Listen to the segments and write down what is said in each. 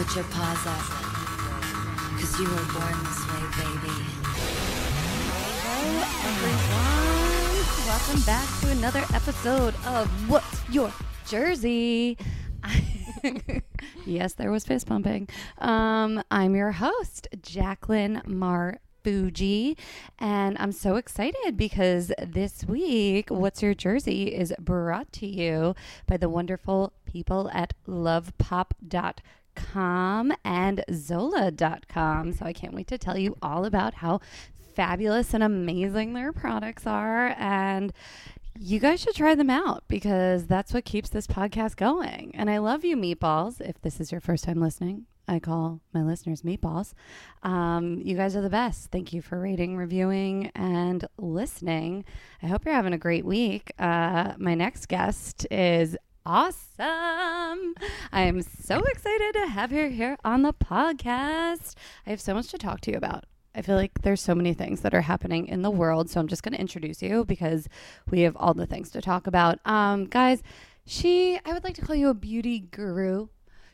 Put your paws up. Cause you were born this way, baby. Hello, everyone. Welcome back to another episode of What's Your Jersey? yes, there was fist pumping. Um, I'm your host, Jacqueline Mar. Fuji, and I'm so excited because this week, What's Your Jersey is brought to you by the wonderful people at lovepop.com and zola.com. So I can't wait to tell you all about how fabulous and amazing their products are. And you guys should try them out because that's what keeps this podcast going. And I love you, meatballs. If this is your first time listening, I call my listeners meatballs. Um, you guys are the best. Thank you for rating, reviewing, and listening. I hope you're having a great week. Uh, my next guest is awesome. I am so excited to have her here on the podcast. I have so much to talk to you about. I feel like there's so many things that are happening in the world. So I'm just going to introduce you because we have all the things to talk about. Um, guys, she, I would like to call you a beauty guru.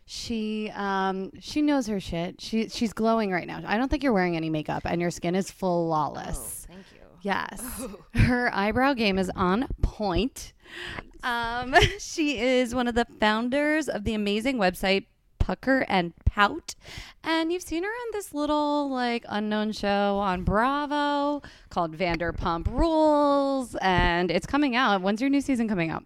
She um she knows her shit. She she's glowing right now. I don't think you're wearing any makeup and your skin is flawless. thank you. Yes. Her eyebrow game is on point. Um, she is one of the founders of the amazing website Pucker and Pout. And you've seen her on this little like unknown show on Bravo called Vanderpump Rules. And it's coming out. When's your new season coming out?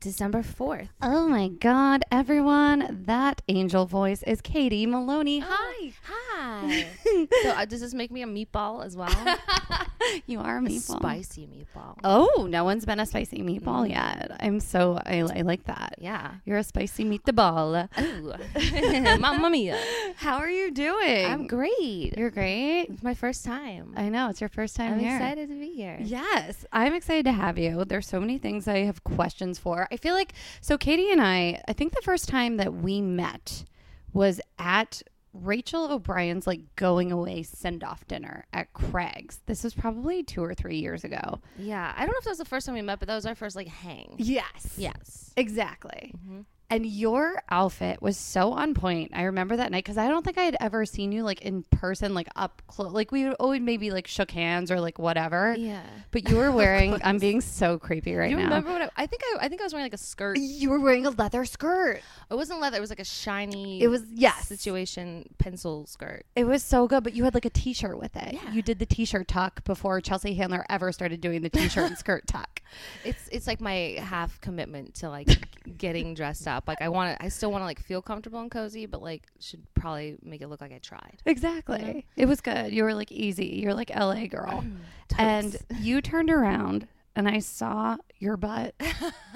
December 4th. Oh my God, everyone. That angel voice is Katie Maloney. Hi. Hi. so uh, does this make me a meatball as well? You are a A spicy meatball. Oh, no one's been a spicy meatball yet. I'm so, I, I like that. Yeah. You're a spicy meatball. Ooh. Mamma mia. How are you doing? I'm great. You're great. It's my first time. I know it's your first time I'm here. excited to be here. Yes, I'm excited to have you. There's so many things I have questions for. I feel like so Katie and I, I think the first time that we met was at Rachel O'Brien's like going away send off dinner at Craig's. This was probably 2 or 3 years ago. Yeah. I don't know if that was the first time we met, but that was our first like hang. Yes. Yes. Exactly. Mhm. And your outfit was so on point. I remember that night because I don't think I had ever seen you like in person, like up close. Like we would always maybe like shook hands or like whatever. Yeah. But you were wearing. I'm being so creepy right you now. remember what I, I think I, I think I was wearing like a skirt. You were wearing a leather skirt. It wasn't leather. It was like a shiny. It was yes. situation pencil skirt. It was so good, but you had like a t-shirt with it. Yeah. You did the t-shirt tuck before Chelsea Handler ever started doing the t-shirt and skirt tuck. It's it's like my half commitment to like getting dressed up. Like I want to, I still want to like feel comfortable and cozy, but like should probably make it look like I tried. Exactly. It was good. You were like easy. You're like LA girl. Mm-hmm. and you turned around and I saw your butt.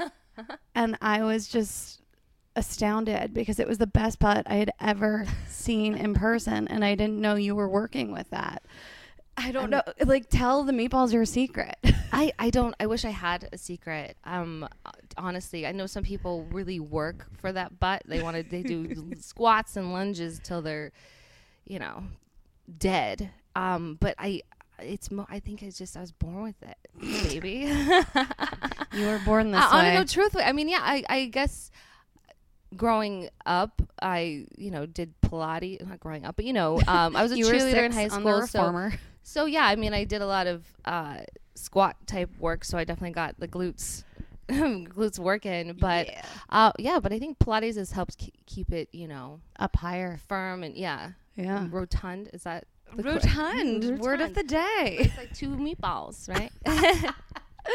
and I was just astounded because it was the best butt I had ever seen in person and I didn't know you were working with that. I don't know. Like tell the meatballs your secret. I I don't. I wish I had a secret. Um, honestly, I know some people really work for that butt. They want to. They do squats and lunges till they're, you know, dead. Um, but I. It's. Mo- I think it's just I was born with it, baby. you were born this I, I way. don't know. Truthfully, I mean, yeah. I. I guess growing up, I you know did Pilates. Not growing up, but you know, um, I was a cheerleader in high school. So. So yeah, I mean, I did a lot of uh, squat type work, so I definitely got the glutes, glutes working. But Yeah. uh, yeah, but I think Pilates has helped ke- keep it, you know, up higher. firm and yeah, Yeah. rotund. Is that the Rotund, word of the day. It's like two meatballs, right?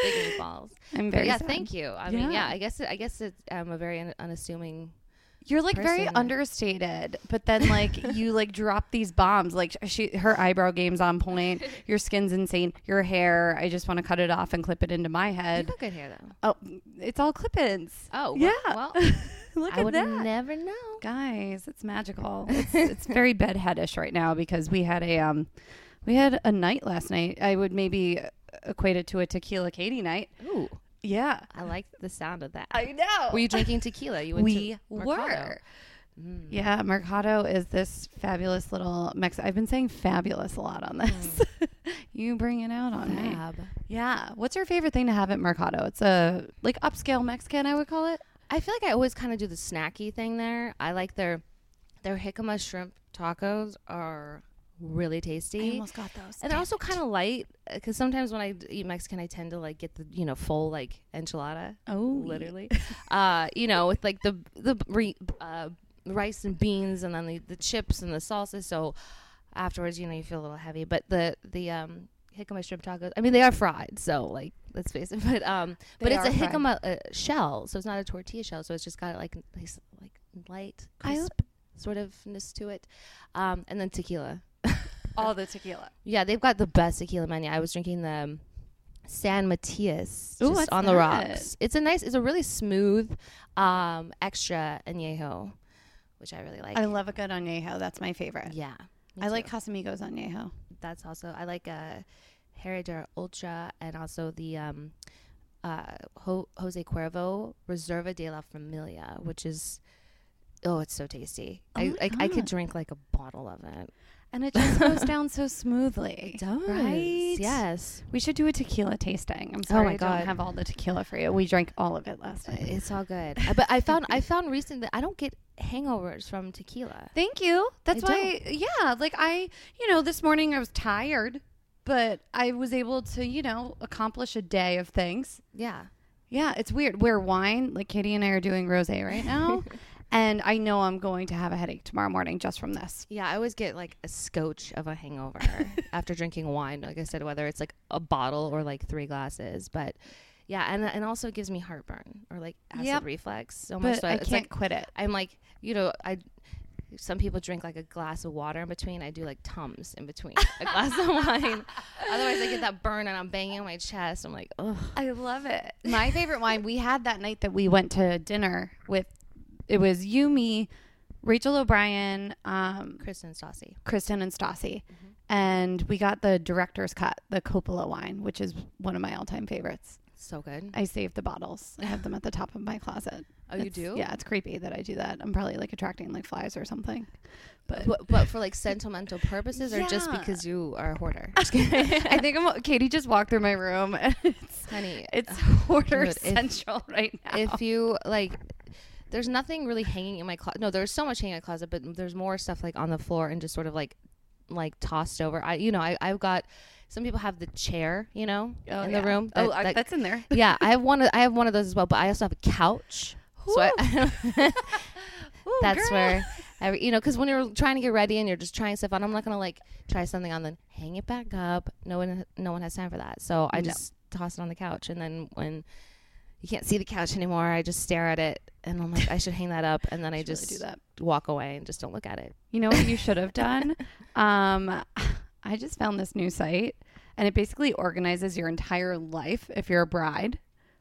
Big meatballs. I'm But very yeah, sad. thank you. I mean, Yeah. yeah, I guess it, I guess it, I'm a very un- unassuming. You're like very understated, but then like you like drop these bombs. Like she, her eyebrow game's on point. Your skin's insane. Your hair, I just want to cut it off and clip it into my You head. got good hair though. Oh, it's all clip-ins. Oh Yeah. Well, Look I at would that, never know. guys. It's magical. It's, it's very bedheadish right now because we had a um, we had a night last night. I would maybe equate it to a tequila Katie night. Ooh, Yeah, I like the sound of that. I know. Were you drinking tequila? You went we to Mercado. were. Mm. Yeah, Mercado is this fabulous little Mex. I've been saying fabulous a lot on this. you bring it out on me. Yeah. What's your favorite thing to have at Mercado? It's a like upscale Mexican, I would call it. I feel like I always kind of do the snacky thing there. I like their Their jicama shrimp tacos are really I tasty. almost got those. and they're also kind of light because sometimes when I d- eat Mexican, I tend to like get the you know full like enchilada, oh, literally. uh, you know, with like the the re- uh, rice and beans, and then the, the chips and the salsa. So afterwards, you know, you feel a little heavy. But the the um, jicama shrimp tacos, I mean, they are fried, so like let's face it. But um, but it's a fried. jicama uh, shell, so it's not a tortilla shell. So it's just got like nice like light I crisp sort ofness to it. Um, and then tequila. All the tequila. Yeah, they've got the best tequila menu. I was drinking the um, San Matias Ooh, just on the that? rocks. It's a nice, it's a really smooth, um, extra añejo, which I really like. I love a good añejo. That's my favorite. yeah, I like too. Casamigos añejo. that's also I like uh, Herradura Ultra and also the um, uh, Ho- Jose Cuervo Reserva de la Familia, which is oh, it's so tasty. Oh I, I I could drink like a bottle of it. And it just goes down so smoothly. Right? Yes. We should do a tequila tasting. I'm sorry my I God. don't have all the tequila for you. We drank all of it last night. It's all good. Uh, but I found I found recently that I don't get hangovers from tequila. Thank you. That's I why, yeah, like I, you know, this morning I was tired, but I was able to, you know, accomplish a day of things. Yeah. Yeah, it's weird. We're wine, like Katie and I are doing rose right now, and I know I'm going to have a headache tomorrow morning just from this. Yeah, I always get like a scotch of a hangover after drinking wine. Like I said, whether it's like a bottle or like three glasses. But yeah, and and also it gives me heartburn or like acid Yep. reflux. So much so I can't like quit it. I'm like you know I. Some people drink like a glass of water in between. I do like tums in between a glass of wine. Otherwise, I get that burn and I'm banging on my chest. I'm like, ugh. I love it. My favorite wine we had that night that we went to dinner with. It was you, me, Rachel O'Brien, um, Kristen Stassi. Kristen, and Stassi, and we got the director's cut, the Coppola wine, which is one of my all-time favorites. So good. I saved the bottles. I have them at the top of my closet. Oh, you do? Yeah, it's creepy that I do that. I'm probably like attracting like flies or something. But for like sentimental purposes or just because you are a hoarder? I think I'm. Katie just walked through my room. And it's Honey, it's hoarder Dude, if- central right now. if you like there's nothing really hanging in my closet no there's so much hanging in my closet but there's more stuff like on the floor and just sort of like like tossed over i you know I, i've got some people have the chair you know Oh, in yeah. the room oh, that- I- that- that's in there. yeah i have one of, i have one of those as well but i also have a couch so I, Ooh, that's girl. where every, you know because when you're trying to get ready and you're just trying stuff on i'm not gonna like try something on then hang it back up no one no one has time for that so i No. just toss it on the couch and then when you can't see the couch anymore i just stare at it and i'm like i should hang that up and then i really just do that. walk away and just don't look at it You know what you should have done? um, I just found this new site, and it basically organizes your entire life if you're a bride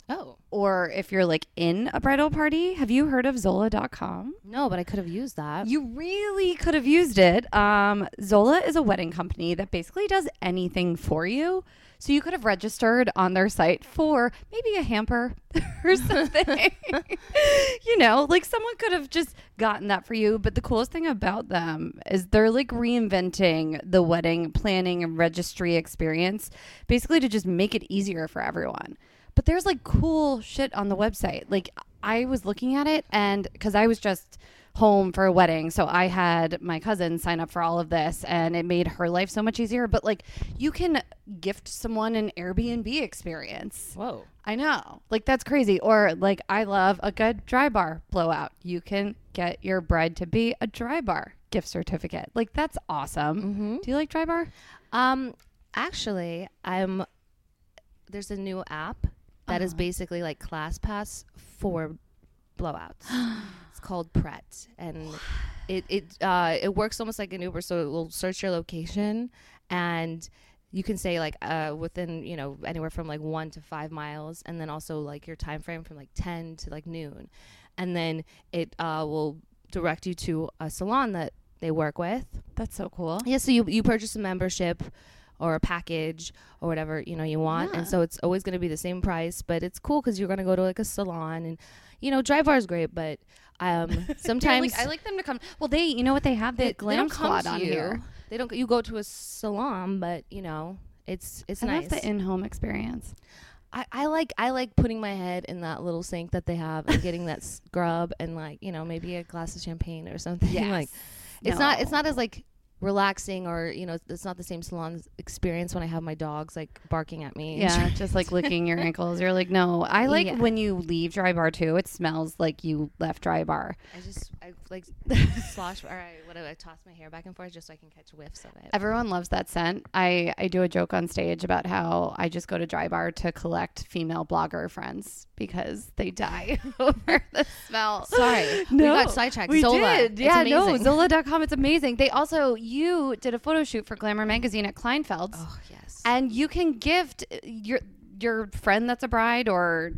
oh or if you're like in a bridal party. Have you heard of Zola.com? no but i could have used that You really could have used it. Um, Zola is a wedding company that basically does anything for you. So you could have registered on their site for maybe a hamper or something. you know, like someone could have just gotten that for you. But the coolest thing about them is they're like reinventing the wedding planning and registry experience, basically to just make it easier for everyone. But there's like cool shit on the website. Like I was looking at it and because I was just home for a wedding. So I had my cousin sign up for all of this and it made her life so much easier. But like you can gift someone an Airbnb experience. whoa I know. Like that's crazy. Or like I love a good dry bar blowout. You can get your bride to be a dry bar gift certificate. Like that's awesome. mm-hmm. Do you like dry bar? um actually i'm there's a new app that is Uh-huh. basically like classpass for blowouts it's called pret and it it uh it works almost like an uber so it will search your location and you can say like uh within you know anywhere from like one to five miles and then also like your time frame from like 10 to like noon and then it uh will direct you to a salon that they work with That's so cool. yeah, so you you purchase a membership or a package or whatever you know you want, Yeah. and so it's always going to be the same price, but it's cool because you're going to go to like a salon and you know dry bar is great, but um sometimes like, I like them to come. Well, they, you know what they have? The they, they glam come squad to on you. here. They don't. You go to a salon, but you know it's it's I nice. love the in-home experience. I, I like I like putting my head in that little sink that they have and getting that scrub and like you know maybe a glass of champagne or something like it's not it's not as like relaxing or you know it's not the same salon experience when I have my dogs like barking at me. Yeah, just like licking your ankles. You're like, no. I like Yeah. when you leave dry bar too. It smells like you left dry bar. I just I like slosh or I what I toss my hair back and forth just so I can catch whiffs of it. Everyone loves that scent. I, I do a joke on stage about how I just go to dry bar to collect female blogger friends because they die over the smell. Sorry, No, we got sidetracked. We Zola. did. It's Yeah, no. Zola.com. It's amazing. They also, you did a photo shoot for Glamour Magazine at Kleinfeld's. Oh yes. and you can gift your your friend that's a bride or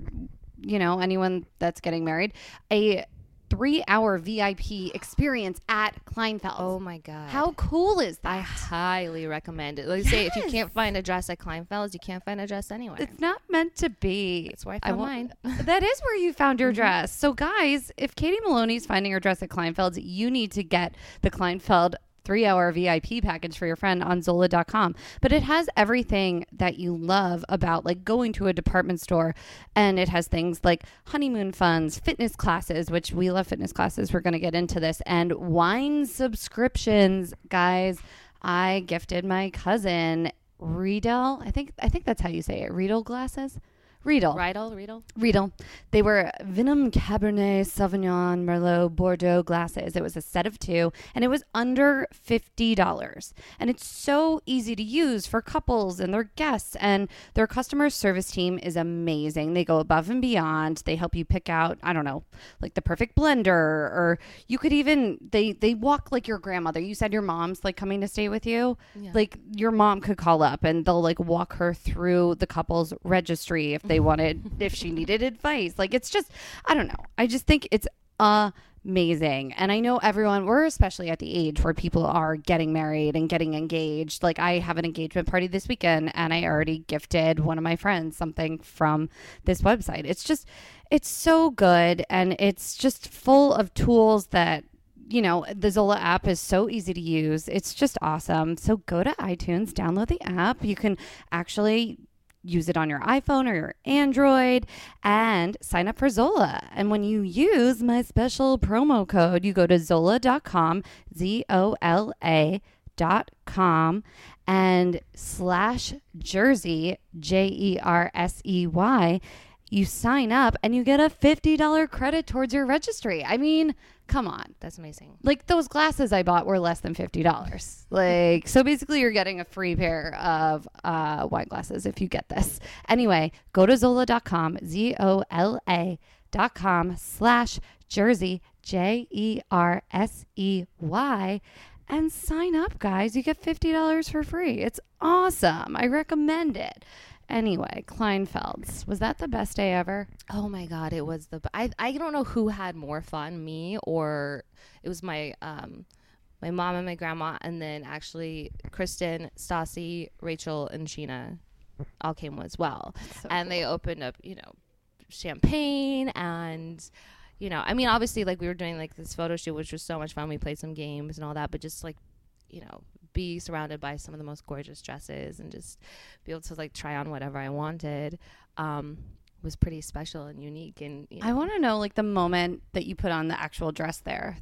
you know anyone that's getting married a three hour vip experience at kleinfeld oh my god. how cool is that I highly recommend it. Like I say, if you can't find a dress at Kleinfeld's, you can't find a dress anywhere. it's not meant to be That's where I I found wa- mine. that is where you found Mm-hmm. your dress so guys if katie maloney's finding her dress at kleinfeld's you need to get the kleinfeld three hour VIP package for your friend on Zola.com. But it has everything that you love about like going to a department store. And it has things like honeymoon funds, fitness classes, which we love fitness classes. We're going to get into this, and wine subscriptions. Guys, I gifted my cousin Riedel. I think I think that's how you say it. Riedel glasses. Riedel. Riedel, Riedel. Riedel. They were Vinum Cabernet Sauvignon Merlot Bordeaux glasses. It was a set of two, and it was under $50. And it's so easy to use for couples and their guests. And their customer service team is amazing. They go above and beyond. They help you pick out, I don't know, like the perfect blender, or you could even, they, they walk like your grandmother. You said your mom's like coming to stay with you. Yeah. Like your mom could call up and they'll like walk her through the couple's registry if they wanted, if she needed advice. Like it's just, I don't know. I just think it's amazing. And I know everyone, we're especially at the age where people are getting married and getting engaged. Like I have an engagement party this weekend and I already gifted one of my friends something from this website. It's just, it's so good and it's just full of tools that you know, the Zola app is so easy to use. It's just awesome. So go to iTunes, download the app. You can actually use it on your iPhone or your Android and sign up for Zola. And when you use my special promo code, you go to zola.com, Z O L A dot com and slash jersey J E R S E Y you sign up and you get a $50 credit towards your registry. I mean, come on. That's amazing. Like those glasses I bought were less than $50. Like, so basically you're getting a free pair of uh, wine glasses if you get this. Anyway, go to zola.com, Z O L A dot com slash jersey, J E R S E Y, and sign up, guys. You get $50 for free. It's awesome. I recommend it. Anyway, Kleinfeld's. Was that the best day ever? Oh my god, it was the. I I don't know who had more fun, me or it was my um my mom and my grandma, and then actually Kristen, Stassi, Rachel, and Sheena all came as well, So and they opened up, you know, champagne and. You know, I mean, obviously, like we were doing like this photo shoot, which was so much fun. We played some games and all that, but just like, you know, be surrounded by some of the most gorgeous dresses and just be able to like try on whatever I wanted um, was pretty special and unique. And you know, I want to know like the moment that you put on the actual dress there.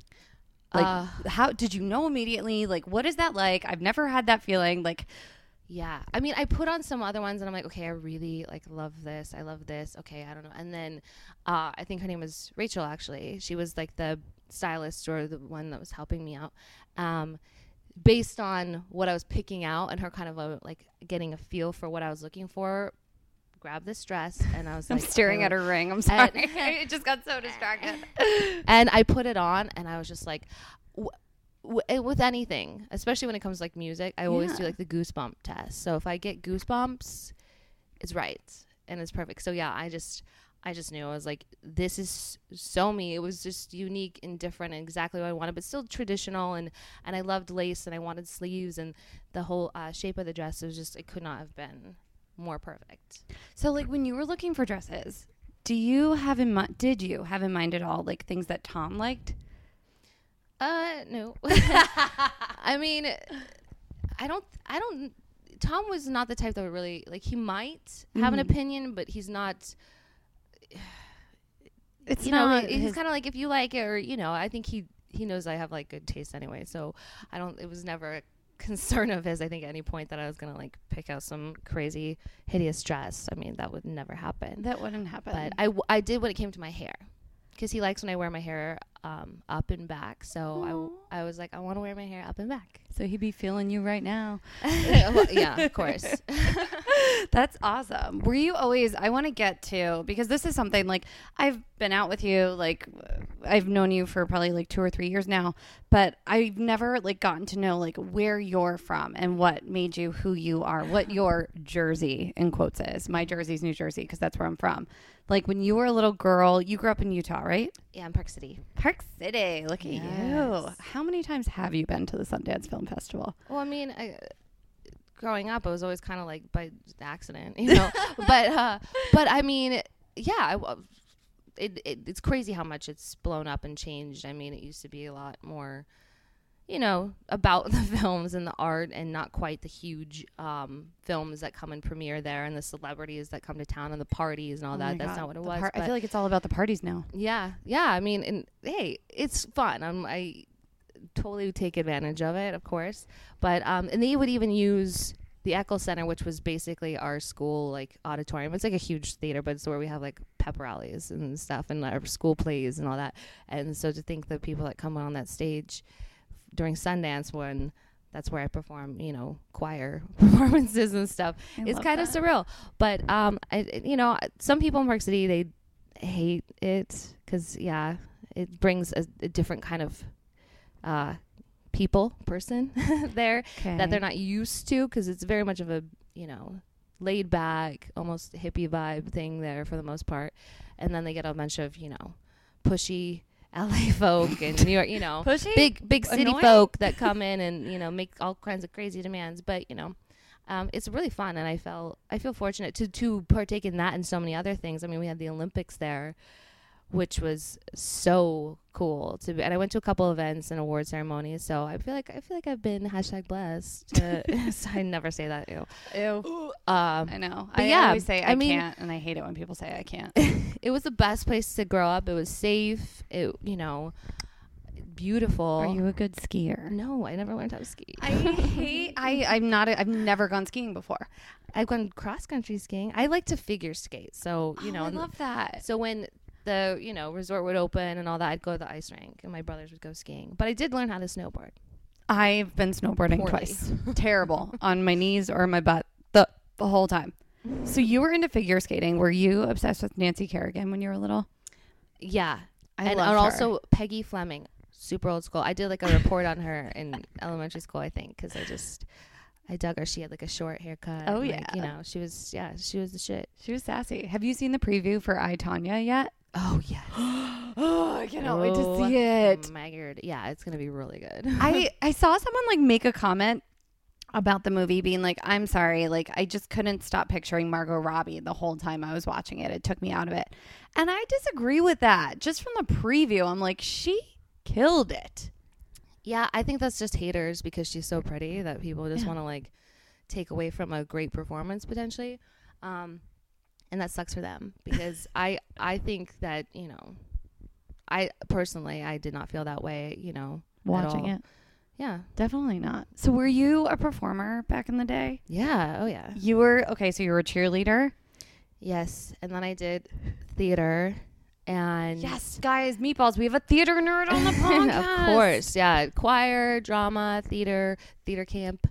Like Uh, how did you know immediately? Like what is that like? I've never had that feeling. Like yeah, I mean, I put on some other ones and I'm like, okay, I really like love this. I love this. Okay, I don't know. And then uh, I think her name was Rachel. Actually, she was like the stylist or the one that was helping me out. Um, based on what I was picking out and her kind of uh like getting a feel for what I was looking for, grab this dress and I was I'm like, staring okay, at her ring. I'm sorry. And- I just got so distracted. and I put it on, and I was just like, w- w- eh, with anything, especially when it comes to like music, I always do like the goosebump test. So if I get goosebumps, it's right and it's perfect. So yeah, I just. I just knew I was like, this is so me. It was just unique and different and exactly what I wanted, but still traditional. And, and I loved lace and I wanted sleeves and the whole uh, shape of the dress It was just, it could not have been more perfect. So like when you were looking for dresses, do you have in mind did you have in mind at all like things that Tom liked? Uh, no. I mean, I don't. I don't. Tom was not the type that would really like. He might have an Mhm. opinion, but he's not. It's you know, not. he's kind of like if you like it, or you know, I think he he knows I have like good taste anyway. So I don't. It was never a concern of his. I think at any point that I was gonna like pick out some crazy hideous dress. I mean, that would never happen. that wouldn't happen. But I, w- I did when it came to my hair, because he likes when I wear my hair um, up and back. So I w-. I was like, I want to wear my hair up and back. So he'd be feeling you right now. Well, yeah, of course. That's awesome. Were you always? I want to get to because this is something like I've been out with you. Like I've known you for probably like two or three years now, but I've never like gotten to know like where you're from and what made you who you are. What your Jersey in quotes is. My Jersey's New Jersey because that's where I'm from. Like when you were a little girl, you grew up in Utah, right? yeah, in Park City. Park City. Look at you. How many times have you been to the Sundance Film Festival? Well, I mean, I, growing up, I was always kind of like by accident, you know. but uh, but I mean, yeah, I it, it it's crazy how much it's blown up and changed. I mean, it used to be a lot more, you know, about the films and the art, and not quite the huge um, films that come and premiere there, and the celebrities that come to town, and the parties and all Oh that. That's God. not what it The was. par- I feel like it's all about the parties now. yeah, yeah. I mean, and hey, it's fun. I'm, I totally take advantage of it, of course. But um, and they would even use the Eccles Center, which was basically our school like auditorium. It's like a huge theater, but it's where we have like pep rallies and stuff, and our school plays and all that. And so to think the people that come on that stage during Sundance when that's where I perform, you know, choir performances and stuff I it's kind of surreal. But um, I, you know, some people in Park City they hate it because yeah, it brings a, a different kind of uh, people person there that they're not used to because it's very much of a you know laid back, almost hippie vibe thing there for the most part, and then they get a bunch of you know pushy. LA folk and New York, you know, Pushy? big big city Annoying? folk that come in and you know make all kinds of crazy demands. But you know, um, it's really fun, and I felt I feel fortunate to to partake in that and so many other things. I mean, we had the Olympics there, which was so cool to be, and I went to a couple events and award ceremonies. So I feel like I feel like I've been hashtag blessed. To, so I never say that. Ew. Ew. Um, I know. I yeah, always say I, I mean- can't, and I hate it when people say I can't. it was the best place to grow up. It was safe. It you know, beautiful. Are you a good skier? No, I never learned how to ski. I hate. I I'm not. A, I've never gone skiing before. I've gone cross country skiing. I like to figure skate. So, you Oh, know, I love that. so when the, you know, resort would open and all that, I'd go to the ice rink and my brothers would go skiing. But I did learn how to snowboard. I've been snowboarding Poorly. twice. Terrible on my knees or my butt the the whole time. So you were into figure skating. Were you obsessed with Nancy Kerrigan when you were little? Yeah. I and and also Peggy Fleming, super old school. I did like a report on her in elementary school, I think, because I just, I dug her. She had like a short haircut. Oh, like, yeah. You know, she was, yeah, she was the shit. She was sassy. Have you seen the preview for I Tonya yet? Oh, yeah. oh, I cannot wait to Oh, see it. My God. Yeah, it's going to be really good. I I saw someone like make a comment about the movie being like, I'm sorry, like I just couldn't stop picturing Margot Robbie the whole time I was watching it. It took me out of it. And I disagree with that. Just from the preview, I'm like, she killed it. Yeah, I think that's just haters because she's so pretty that people just Yeah. want to like take away from a great performance potentially. Um, and that sucks for them because I I think that, you know, I personally I did not feel that way, you know, Watching it. Yeah. Definitely not. So were you a performer back in the day? Yeah, oh yeah. You were okay, so you were a cheerleader? Yes, and then I did theater and Yes, guys, meatballs. We have a theater nerd on the podcast. of course. Yeah, choir, drama, theater, theater camp.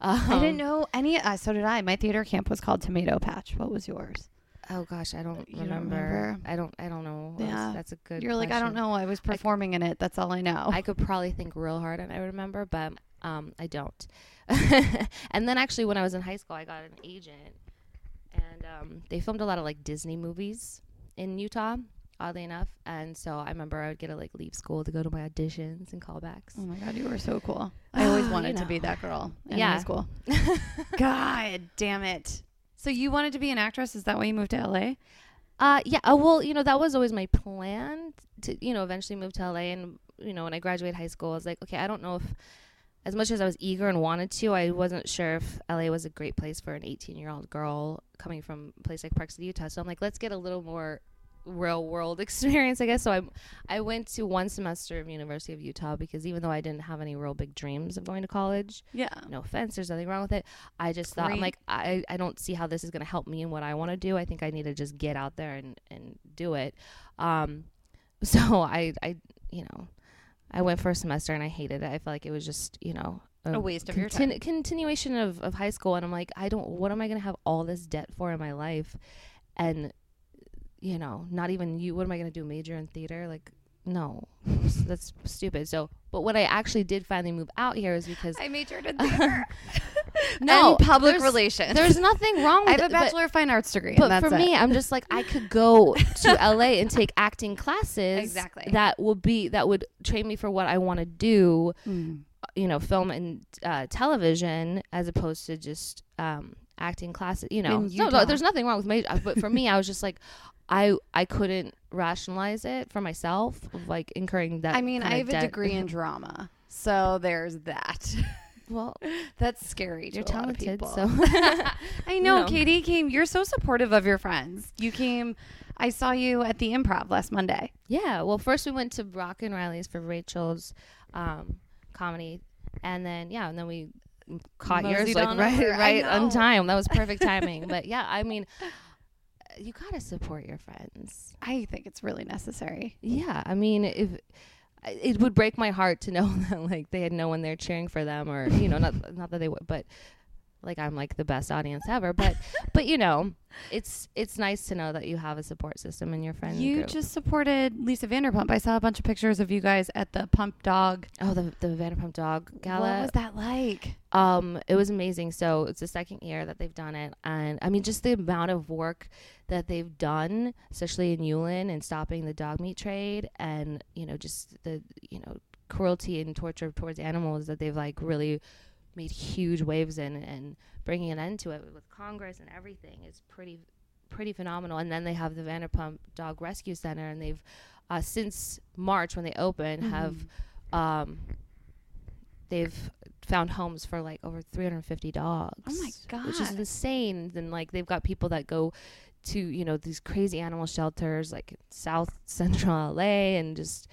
Um, I didn't know any. Uh, so did I. My theater camp was called Tomato Patch. What was yours? Oh gosh, I don't You don't remember. remember? I don't. I don't know. Yeah. That's, that's a good. You're like, I don't know. I was performing in it. That's all I know. I could probably think real hard and I remember, but um, I don't. and then actually, when I was in high school, I got an agent, and um, they filmed a lot of like Disney movies in Utah. Oddly enough, and so I remember I would get to like leave school to go to my auditions and callbacks. oh my god, you were so cool. I always You wanted to be that girl in Yeah. high school. God damn it. So you wanted to be an actress? Is that why you moved to LA? Uh, yeah. Uh, well, you know, that was always my plan to, you know, eventually move to LA. And, you know, when I graduated high school, I was like, okay, I don't know if as much as I was eager and wanted to, I wasn't sure if LA was a great place for an 18 year old girl coming from a place like Park City, Utah. So I'm like, let's get a little more real world experience, I guess. So I I went to one semester of University of Utah because even though I didn't have any real big dreams of going to college, Yeah. no offense, there's nothing wrong with it. I just thought I'm like I, I don't see how this is gonna help me in what I want to do. I think I need to just get out there and, and do it. Um, so I I you know I went for a semester and I hated it. I felt like it was just you know A waste of your contin- Continuation of, of high school, and I'm like, I don't. What am I gonna have all this debt for in my life? And you know, not even you. What am I gonna do? Major in theater? Like, no, that's stupid. So, but when I actually did finally move out here is because I majored in theater. No, and public there's- relations. there's nothing wrong with I have a it. but- bachelor of fine arts degree. but for that's me. I'm just like I could go to LA and take acting classes. Exactly. That will be that would train me for what I want to do. Mm. You know, film and uh, television as opposed to just um, acting classes. You know, no, no, there's nothing wrong with major. But for me, I was just like, I I couldn't rationalize it for myself, like incurring that. I mean, I have a debt. degree in drama, so there's that. Well, That's scary. you're to a lot of talented, people. so I know, No. Katie came. You're so supportive of your friends. You came. I saw you at the Improv last Monday. Yeah. Well, first we went to Brock and Riley's for Rachel's um, comedy, and then yeah, and then we caught yours like right over. Right on time. That was perfect timing. But yeah, I mean, you gotta support your friends. I think it's really necessary. Yeah, I mean, if it would break my heart to know that like they had no one there cheering for them, or you know, not not that they would, but like I'm like the best audience ever. But but you know, it's it's nice to know that you have a support system in your friend You group. just supported Lisa Vanderpump. I saw a bunch of pictures of you guys at the Pump Dog oh the the Vanderpump Dog Gala. What was that like? Um, it was amazing. So it's the second year that they've done it, and I mean, just the amount of work that they've done, especially in Yulin and stopping the dog meat trade, and you know, just the you know cruelty and torture towards animals that they've like really made huge waves in, and bringing an end to it with Congress and everything is pretty pretty phenomenal. And then they have the Vanderpump Dog Rescue Center, and they've uh, since March when they opened have um, they've found homes for like over 350 dogs. Oh my god, Which is insane. And like they've got people that go to, you know, these crazy animal shelters like South Central LA and just,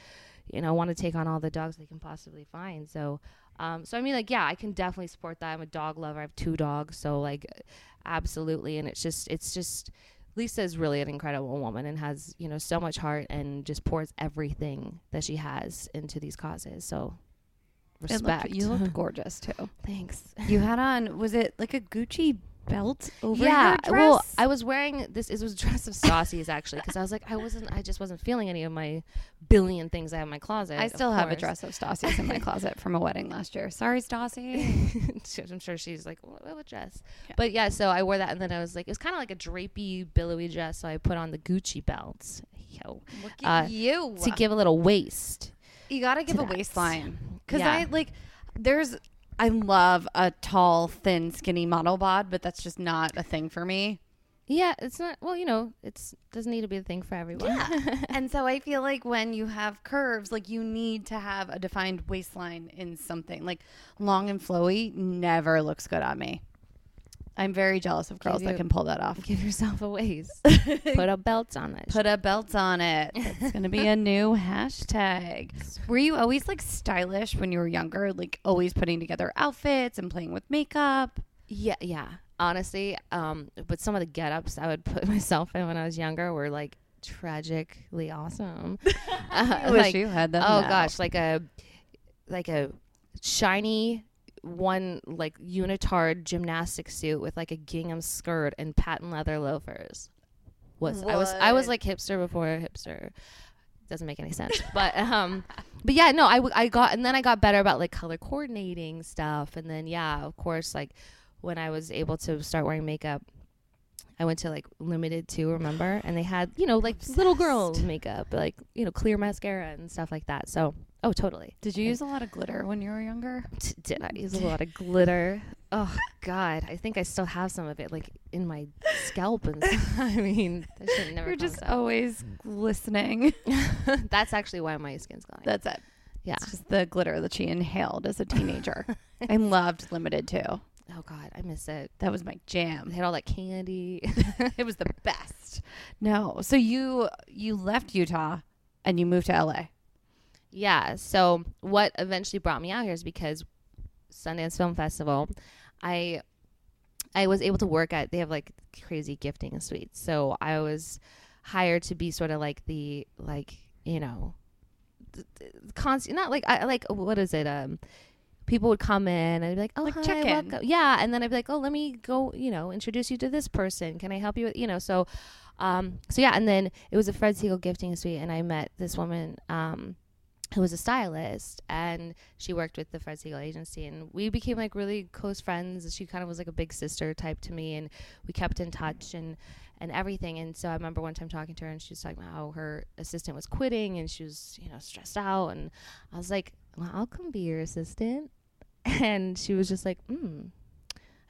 you know, want to take on all the dogs they can possibly find. So um so I mean like yeah, I can definitely support that. I'm a dog lover. I have two dogs, so like absolutely and it's just it's just Lisa is really an incredible woman and has, you know, so much heart and just pours everything that she has into these causes. So respect. looked, you looked gorgeous too. Thanks. You had on was it like a Gucci belt over yeah, your dress? well, I was wearing this. It was a dress of Stassi's actually because I was like, I wasn't, I just wasn't feeling any of my billion things I have in my closet. I still have a dress of Stassi's in my closet from a wedding last year. Sorry, Stassi. I'm sure she's like, what, what dress? Yeah. But yeah, so I wore that, and then I was like, it was kind of like a drapey, billowy dress. So I put on the Gucci belt, yo, Look at uh, you. to give a little waist. You gotta give a that. waistline because Yeah. I like. There's. I love a tall, thin, skinny model bod, but that's just not a thing for me. Yeah, it's not. Well, you know, it's doesn't need to be a thing for everyone. Yeah. and so I feel like when you have curves, like you need to have a defined waistline in something. Like long and flowy never looks good on me. I'm very jealous of girls Give that can pull that off. Give yourself a waist. Put a belt on it. Put a belt on it. It's going to be a new hashtag. Were you always like stylish when you were younger? Like always putting together outfits and playing with makeup? Yeah, yeah. Honestly, um, but some of the get-ups I would put myself in when I was younger were like tragically awesome. Uh, wish like, you had them. oh now. gosh, like a like a shiny one like unitard gymnastic suit with like a gingham skirt and patent leather loafers. Was I was I was like hipster before hipster. Doesn't make any sense, but um, but yeah, no, I I got and then I got better about like color coordinating stuff, and then yeah, of course, like when I was able to start wearing makeup, I went to like Limited too, remember? And they had you know like little girl makeup, like you know clear mascara and stuff like that. So oh, totally. Did you use a lot of glitter when you were younger? T- did I use a lot of glitter? Oh God, I think I still have some of it like in my scalp and I mean that shit never You're just out. always glistening. That's actually why my skin's glowing. That's it. Yeah. It's just the glitter that she inhaled as a teenager. I loved Limited too. Oh God, I miss it. That was my jam. They had all that candy. it was the best. No. So you you left Utah and you moved to LA. Yeah. So what eventually brought me out here is because Sundance Film Festival, I I was able to work at they have like crazy gifting suites. So I was hired to be sort of like the like, you know, constant not like I like what is it? Um people would come in and I'd be like, "Oh, Like hi, check-in. welcome." Yeah, and then I'd be like, "Oh, let me go, you know, introduce you to this person. Can I help you with, you know?" So um so yeah, and then it was a Fred Segal gifting suite and I met this woman um who was a stylist and she worked with the Fred Segal agency and we became like really close friends. She kind of was like a big sister type to me and we kept in touch and and everything. And so I remember one time talking to her and she was talking about how her assistant was quitting and she was, you know, stressed out and I was like, Well, I'll come be your assistant and she was just like, Hmm,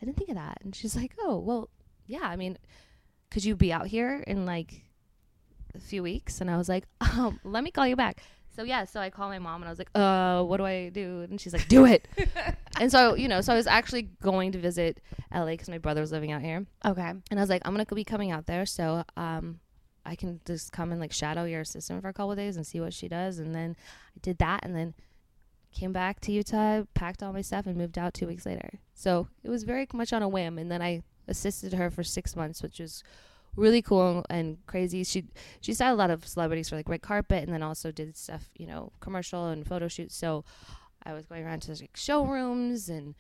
I didn't think of that. And she's like, Oh, well, yeah, I mean, could you be out here in like a few weeks? And I was like, um, let me call you back. So yeah, so I called my mom and I was like, uh, what do I do? And she's like, do it. and so, you know, so I was actually going to visit LA because my brother was living out here. Okay. And I was like, I'm gonna be coming out there, so um, I can just come and like shadow your assistant for a couple of days and see what she does. And then I did that, and then came back to Utah, packed all my stuff, and moved out two weeks later. So it was very much on a whim. And then I assisted her for six months, which was really cool and crazy. She she styled a lot of celebrities for like red carpet, and then also did stuff, you know, commercial and photo shoots. So I was going around to like showrooms, and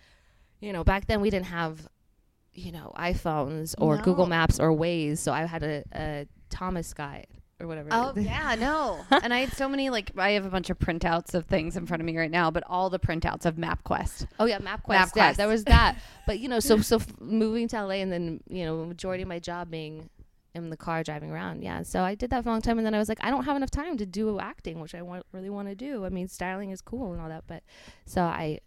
you know, back then we didn't have you know iPhones or No. Google Maps or Waze, so I had a, a Thomas guide or whatever. Oh yeah, no. and I had so many like I have a bunch of printouts of things in front of me right now, but all the printouts of MapQuest. Oh yeah, MapQuest. Yeah, MapQuest. there was that. but you know, so so f- moving to LA and then you know, majority of my job being in the car driving around. Yeah, so I did that for a long time, and then I was like, I don't have enough time to do acting, which I want really want to do. I mean, styling is cool and all that, but so I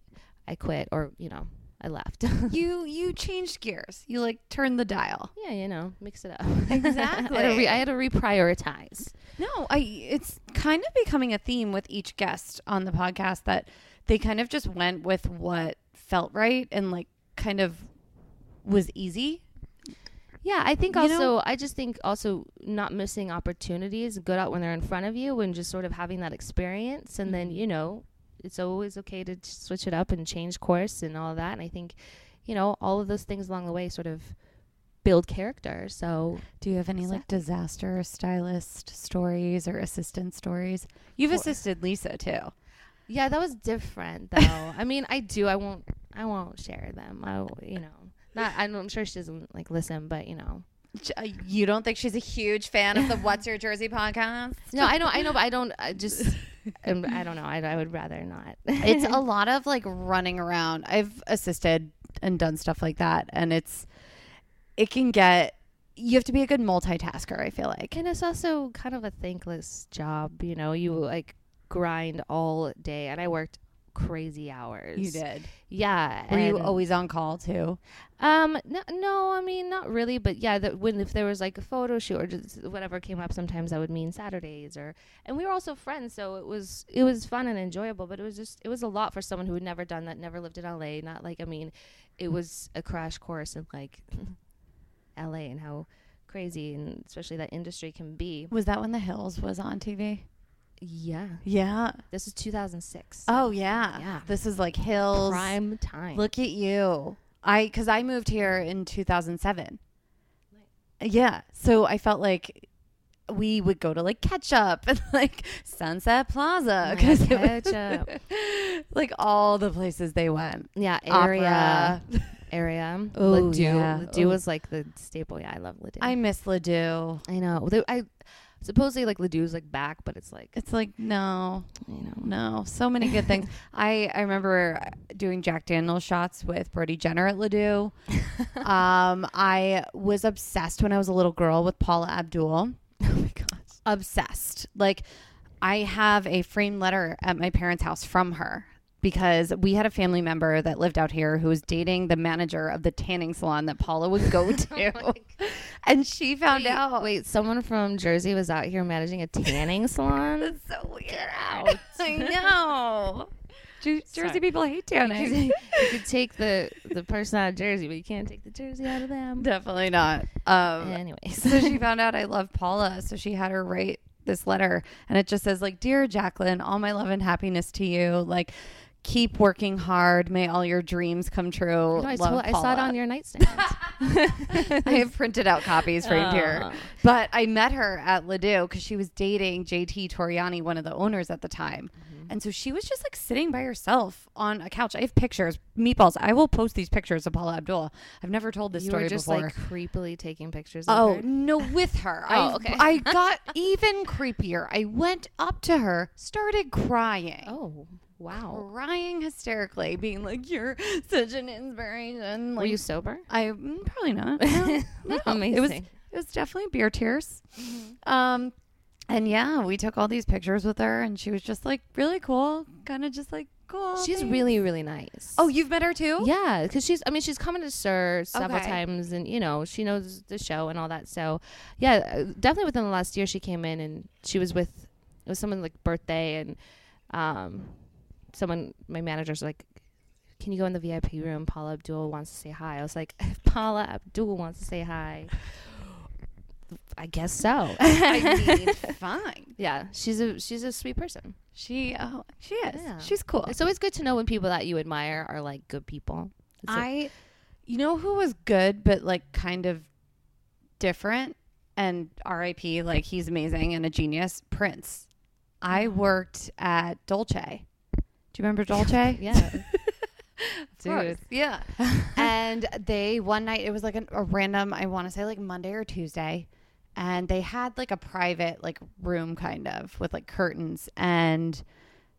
I quit or you know I left. you you changed gears. You like turned the dial. yeah, you know, mix it up. Exactly. I, had to re- I had to reprioritize. No, I it's kind of becoming a theme with each guest on the podcast that they kind of just went with what felt right and like kind of was easy. Yeah, I think You also know? I just think also not missing opportunities good out when they're in front of you and just sort of having that experience and then, Mhm. you know, it's always okay to switch it up and change course and all that. And I think, you know, all of those things along the way sort of build character. So Do you have any like disaster stylist stories or assistant stories? You've assisted Lisa too. yeah, that was different though. I mean, I do. I won't. I won't share them. I, you know, not. I'm, I'm sure she doesn't like listen, but you know, uh, You don't think she's a huge fan of the What's Your Jersey podcast? no, I don't. I know, but I don't. I just. um, I don't know. I, I would rather not. it's a lot of like running around. I've assisted and done stuff like that, and it's it can get you have to be a good multitasker. I feel like. And it's also kind of a thankless job, you know. You like grind all day, and I worked crazy hours. You did. yeah. Were you always on call too? Um, no, no, I mean not really, but yeah, that when if there was like a photo shoot or just whatever came up, sometimes that would mean Saturdays or, and we were also friends, so it was it was fun and enjoyable, but it was just it was a lot for someone who had never done that, never lived in LA, not like I mean, it was a crash course in like LA and how crazy and especially that industry can be. Was that when The Hills was on TV? Yeah, Yeah. this is 2006. Oh yeah. Yeah. This is like Hills. prime time. Look at you. I because I moved here in 2007. Yeah, so I felt like we would go to like Ketchup and like Sunset Plaza because Ketchup. like all the places they went. yeah, area. Opera. area. Oh, Les Deux. yeah. Les Deux Oh. was like the staple. Yeah, I love Les Deux. I miss Les Deux. I know. I supposedly like Les Deux's like back, but it's like It's like no, you know. no, so many good things. I I remember doing Jack Daniel's shots with Brody Jenner at Ledoux. um, I was obsessed when I was a little girl with Paula Abdul. Oh my gosh. obsessed. Like I have a framed letter at my parents' house from her because we had a family member that lived out here who was dating the manager of the tanning salon that Paula would go to. and she found wait, out. Wait, someone from Jersey was out here managing a tanning salon. That's so weird. out. I know. Jersey Sorry. people hate tanning. you could take the the person out of Jersey, but you can't take the Jersey out of them. Definitely not. Um, Anyways, so she found out I love Paula, so she had her write this letter, and it just says like, "Dear Jacqueline, all my love and happiness to you. Like, keep working hard. May all your dreams come true. No, I, love I saw it on your nightstand. I have printed out copies framed here. But I met her at Les Deux because she was dating JT Torregiani, one of the owners at the time. Mm-hmm. And so she was just like sitting by herself on a couch. I have pictures, meatballs. I will post these pictures of Paula Abdul. I've never told this you story were just before. like creepily taking pictures. Of Oh no, with her. Oh, I, okay. I got even creepier. I went up to her, started crying. Oh, wow. Crying hysterically, being like, "You're such an inspiration." Were you sober? I mm, probably not. No, no. Amazing. It was it was definitely beer tears. Um, and yeah, we took all these pictures with her, and she was just like really cool, kind of just like cool. She's thanks." really, really nice. Oh, you've met her too? Yeah, because she's. I mean, she's come to SUR several Okay. times, and you know, she knows the show and all that. So, yeah, uh, definitely within the last year, she came in and she was with it was someone's like birthday, and um, someone my manager's like, "Can you go in the VIP room? Paula Abdul wants to say hi." I was like, "If Paula Abdul wants to say hi." I guess so. I mean, fine. yeah, she's a she's a sweet person. She oh, she is. Yeah. She's cool. It's always good to know when people that you admire are like good people. It's like- I, you know, who was good but like kind of different, and R.I.P. Like he's amazing and a genius. Prince. I worked at Dolce. Do you remember Dolce? yeah. Course, Yeah. and they one night it was like an, a random I want to say like Monday or Tuesday and they had like a private like room kind of with like curtains and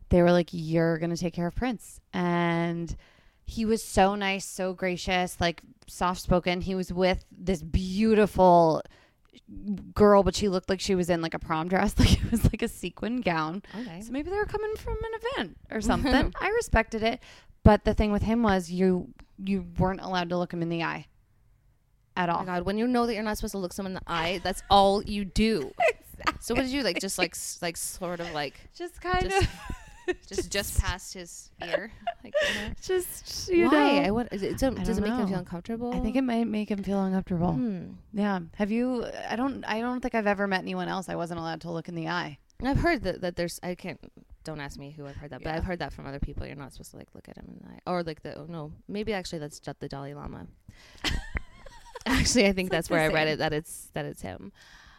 they were like you're going to take care of Prince and he was so nice, so gracious, like soft spoken. He was with this beautiful girl but she looked like she was in like a prom dress like it was like a sequin gown Okay. so maybe they were coming from an event or something. I respected it, but the thing with him was you you weren't allowed to look him in the eye at Oh all. my god, when you know that you're not supposed to look someone in the eye, that's all you do. So what did you like? Just like s- like sort of like Just kind Just- of just just past his ear. Like, you know? just you Why? know. I want. Is it, does it I does it don't make him know. feel uncomfortable? I think it might make him feel uncomfortable. Hmm. Yeah. Have you? I don't. I don't think I've ever met anyone else I wasn't allowed to look in the eye. I've heard that, that there's. I can't. Don't ask me who I've heard that, but Yeah. I've heard that from other people. You're not supposed to like look at him in the eye, or like the. Oh, no, maybe actually that's just the Dalai Lama. actually, I think It's that's like where I read it that it's that it's him.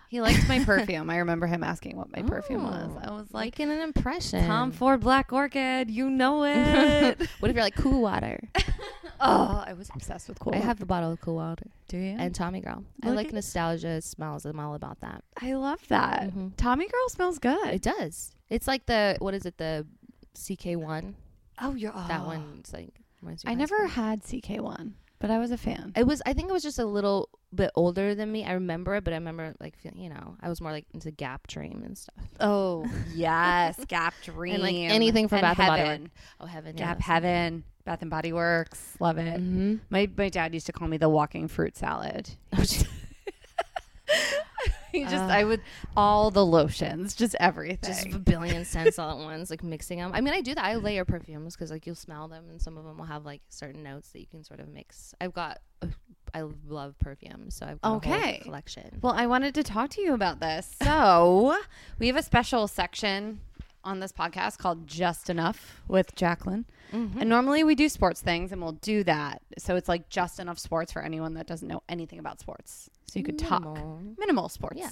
He liked my perfume. I remember him asking what my perfume was. I was like, Making an impression. Tom Ford Black Orchid. You know it. what if you're like Cool Water? oh, I was obsessed with cool. Water. I have a bottle of Cool Water Do you? and Tommy Girl. I Look like at- nostalgia smells. I'm all about that. I love that. Mhm. Tommy Girl smells good. It does. It's like the what is it? The CK one. Oh, you're That one's like. reminds me I of high never school. had CK1, but I was a fan. It was. I think it was just a little bit older than me. I remember it, but I remember like feeling. You know, I was more like into Gap Dream and stuff. Oh yes, Gap Dream And, like, anything from and Bath and Body Heaven. Oh heaven, Gap Heaven, Bath and Body Works. Love it. Mm-hmm. My my dad used to call me the walking fruit salad. just Uh. I would all the lotions, just everything. Just a billion scents all at once, like mixing them. I mean, I do that. I layer perfumes because like you'll smell them, and some of them will have like certain notes that you can sort of mix. I've got. I love perfume, so I've got a Okay. whole collection. Well, I wanted to talk to you about this. So, we have a special section on this podcast called Just Enough with Jacqueline. Mm-hmm. And normally we do sports things and we'll do that. So, it's like just enough sports for anyone that doesn't know anything about sports. So, you could talk Minimal. minimal sports. Yeah.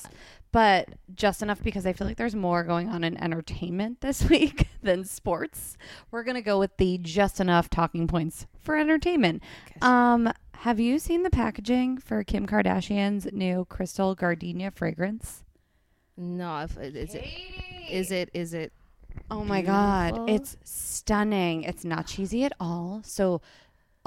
But just enough because I feel like there's more going on in entertainment this week than sports. We're going to go with the just enough talking points for entertainment. Um, have you seen the packaging for Kim Kardashian's new Crystal Gardenia fragrance? No, if, is it? Is it? Is it? Oh my god, it's stunning. It's not cheesy at all. So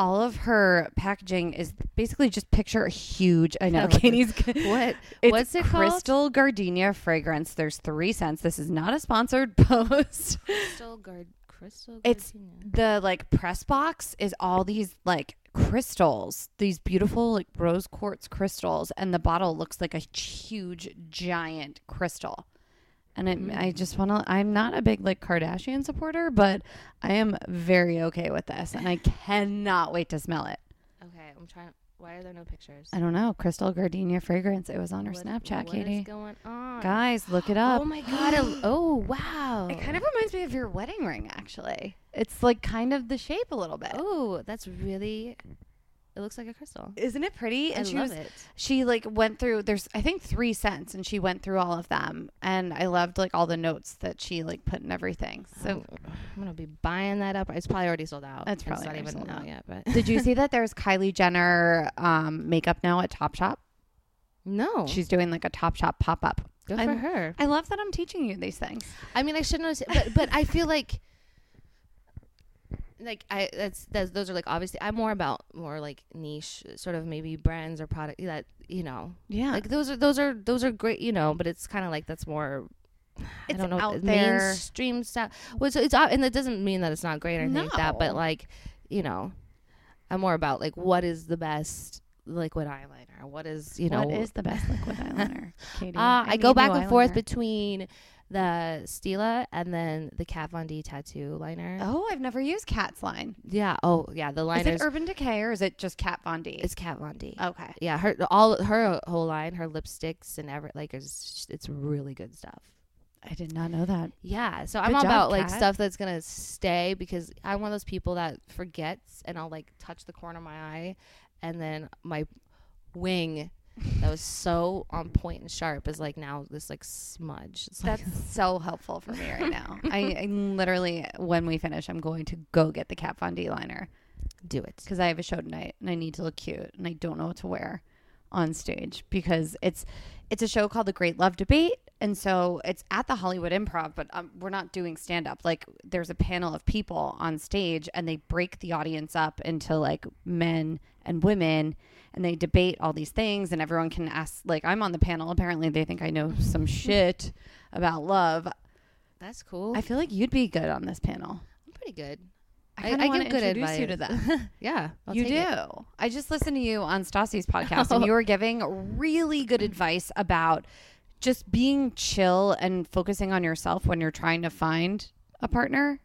all of her packaging is basically just picture a huge. I know Katie's. What? It's What's it called? Crystal Gardenia fragrance. There's three cents. This is not a sponsored post. Crystal Guard. Crystal. Gardenia. It's the like press box is all these like crystals, these beautiful like rose quartz crystals, and the bottle looks like a huge giant crystal. And it, mm-hmm. I just want to. I'm not a big like Kardashian supporter, but I am very okay with this, and I cannot wait to smell it. okay. I'm trying. Why are there no pictures? I don't know, Crystal Gardenia fragrance. It was on her What- Snapchat, what is Katie. going on? Guys, look it up. Oh my god! oh wow! It kind of reminds me of your wedding ring, actually. It's like kind of the shape a little bit. Oh, that's really. It looks like a crystal. Isn't it pretty? I she was it. she like went through there's I think three scents and she went through all of them and I loved like all the notes that she like put in everything. So Oh, I'm gonna be buying that up. It's probably already sold out. It's probably not even sold out yet. But did you see that there's Kylie Jenner um, makeup now at Topshop? no, She's doing like a Topshop pop up. good for I'm- her. I love that I'm teaching you these things. I mean, I should know, but but I feel like like I that's that's those are like obviously I'm more about more like niche sort of maybe brands or product that you know Yeah. like those are those are those are great you know but it's kind of like that's more I don't know out there. mainstream stuff. Well, it's, it's and that doesn't mean that it's not great or anything like that. But like you know, I'm more about like what is the best liquid eyeliner? What is you know what is the best liquid eyeliner? Katie? uh, I, go back and forth between the Stila and then the Kat Von D tattoo liner. Oh, I've never used Kat's line. Yeah. Oh, yeah. The liner Is it Urban Decay or is it just Kat Von D? it's Kat Von D. okay. Yeah. Her all her whole line, her lipsticks and every like it's it's really good stuff. I did not know that. Yeah. So I'm all job, about like Kat. stuff that's gonna stay because I'm one of those people that forgets and I'll like touch the corner of my eye and then my wing that was so on point and sharp is like now this like smudge. It's like That's so helpful for me right now. I, I literally, when we finish, I'm going to go get the Kat Von D liner do it. because I have a show tonight and I need to look cute and I don't know what to wear on stage because it's it's a show called The Great Love Debate and so it's at the Hollywood Improv but um, we're not doing stand up like there's a panel of people on stage and they break the audience up into like men and women and they debate all these things and everyone can ask like I'm on the panel apparently they think I know some shit about love That's cool. I feel like you'd be good on this panel I'm pretty good. I, I- I give good introduce you to advice. them Yeah. I'll you do. it. I just listened to you on Stassi's podcast, and you were giving really good advice about just being chill and focusing on yourself when you're trying to find a partner.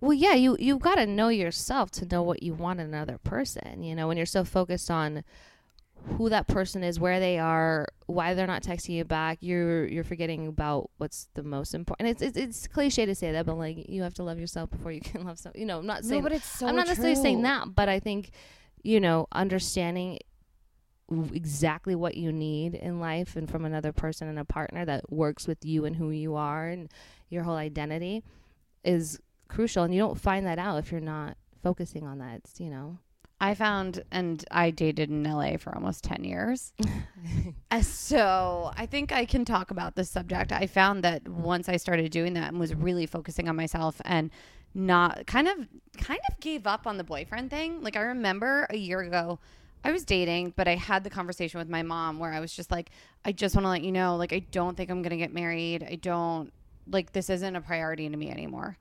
Well, yeah, you you got to know yourself to know what you want in another person. You know, when you're so focused on who that person is, where they are, why they're not texting you back, you're you're forgetting about what's the most important. It's it's, it's cliche to say that, but like you have to love yourself before you can love someone You know, I'm not saying but it's so I'm not necessarily saying that, but I think you know understanding exactly what you need in life and from another person and a partner that works with you and who you are and your whole identity is crucial and you don't find that out if you're not focusing on that it's, you know I found, and I dated in LA for almost 10 years. Uh, so I think I can talk about this subject. I found that once I started doing that and was really focusing on myself and not kind of kind of gave up on the boyfriend thing. Like I remember a year ago I was dating, but I had the conversation with my mom where I was just like, I just want to let you know, like I don't think I'm gonna get married. I don't like this isn't a priority to me anymore.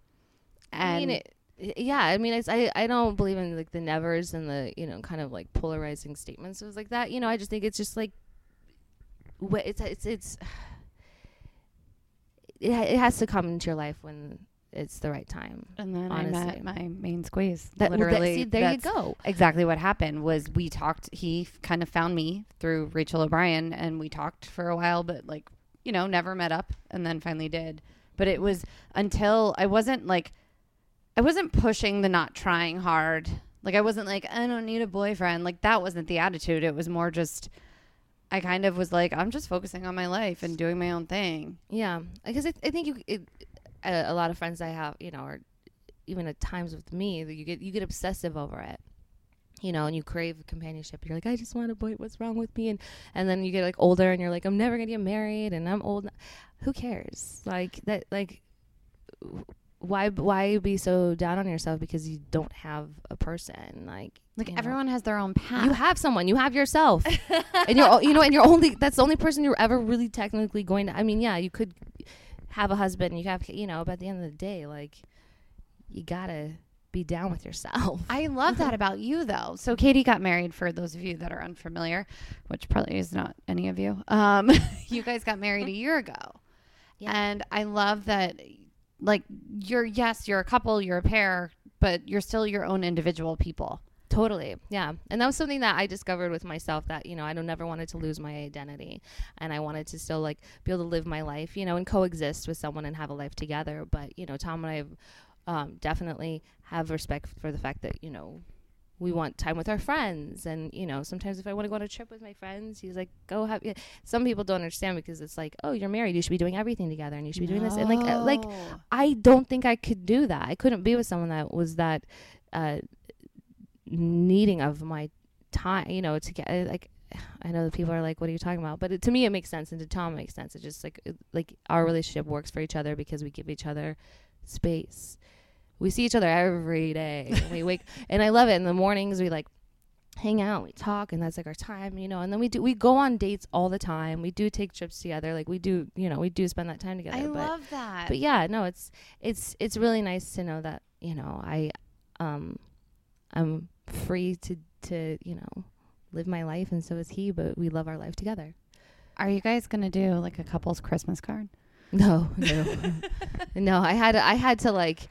And I mean it, yeah I mean I I don't believe in like the nevers and the you know kind of like polarizing statements it was like that you know I just think it's just like it's it's it's it, it has to come into your life when it's the right time and then honestly. I met my main squeeze. that, well, that- Literally, see, there you go. exactly what happened was we talked he kind of found me through rachel o'brien and we talked for a while but like you know never met up and then finally did. But it was until i wasn't like i wasn't pushing the not trying hard. Like i wasn't like i don't need a boyfriend. Like that wasn't the attitude. It was more just i kind of was like i'm just focusing on my life and doing my own thing. Yeah, because I, I think you it, a, a lot of friends I have, you know, or even at times with me, that you get you get obsessive over it, you know, and you crave companionship. You're like, I just want a boy. What's wrong with me? And and then you get like older, and you're like, I'm never gonna get married, and I'm old. Who cares? Like that. Like why why be so down on yourself because you don't have a person? Like like you know. everyone has their own path You have someone. You have yourself, and you're you know, and you're only that's the only person you're ever really technically going to. I mean, yeah, you could have a husband. You have you know, but at the end of the day, like you gotta be down with yourself. I love that about you, though. So Katie got married. For those of you that are unfamiliar, which probably is not any of you, um, you guys got married a year ago, Yeah. and I love that. Like you're yes, you're a couple, you're a pair, but you're still your own individual people. Totally. Yeah. And that was something that I discovered with myself that, you know, I don't never wanted to lose my identity and I wanted to still like be able to live my life, you know, and coexist with someone and have a life together. But, you know, Tom and I have, um, definitely have respect for the fact that, you know, we want time with our friends and you know sometimes if i want to go on a trip with my friends he's like go have yeah. some people don't understand because it's like oh you're married you should be doing everything together and you should be doing this and like uh, like I don't think I could do that. I couldn't be with someone that was that uh, needing of my time. You know, to get like. I know that people are like, "What are you talking about?" But it, to me, it makes sense, and to Tom, it makes sense. It's just like it, like our relationship works for each other because we give each other space. We see each other every day. we wake, and I love it. In the mornings, we like hang out, we talk, and that's like our time, you know. And then we do we go on dates all the time. We do take trips together. Like we do, you know, we do spend that time together. I but, love that. but yeah, no, it's it's it's really nice to know that you know I um I'm free to to you know live my life, and so is he. But we love our life together. Are you guys gonna do like a couple's Christmas card? No, no, no. I had I had to like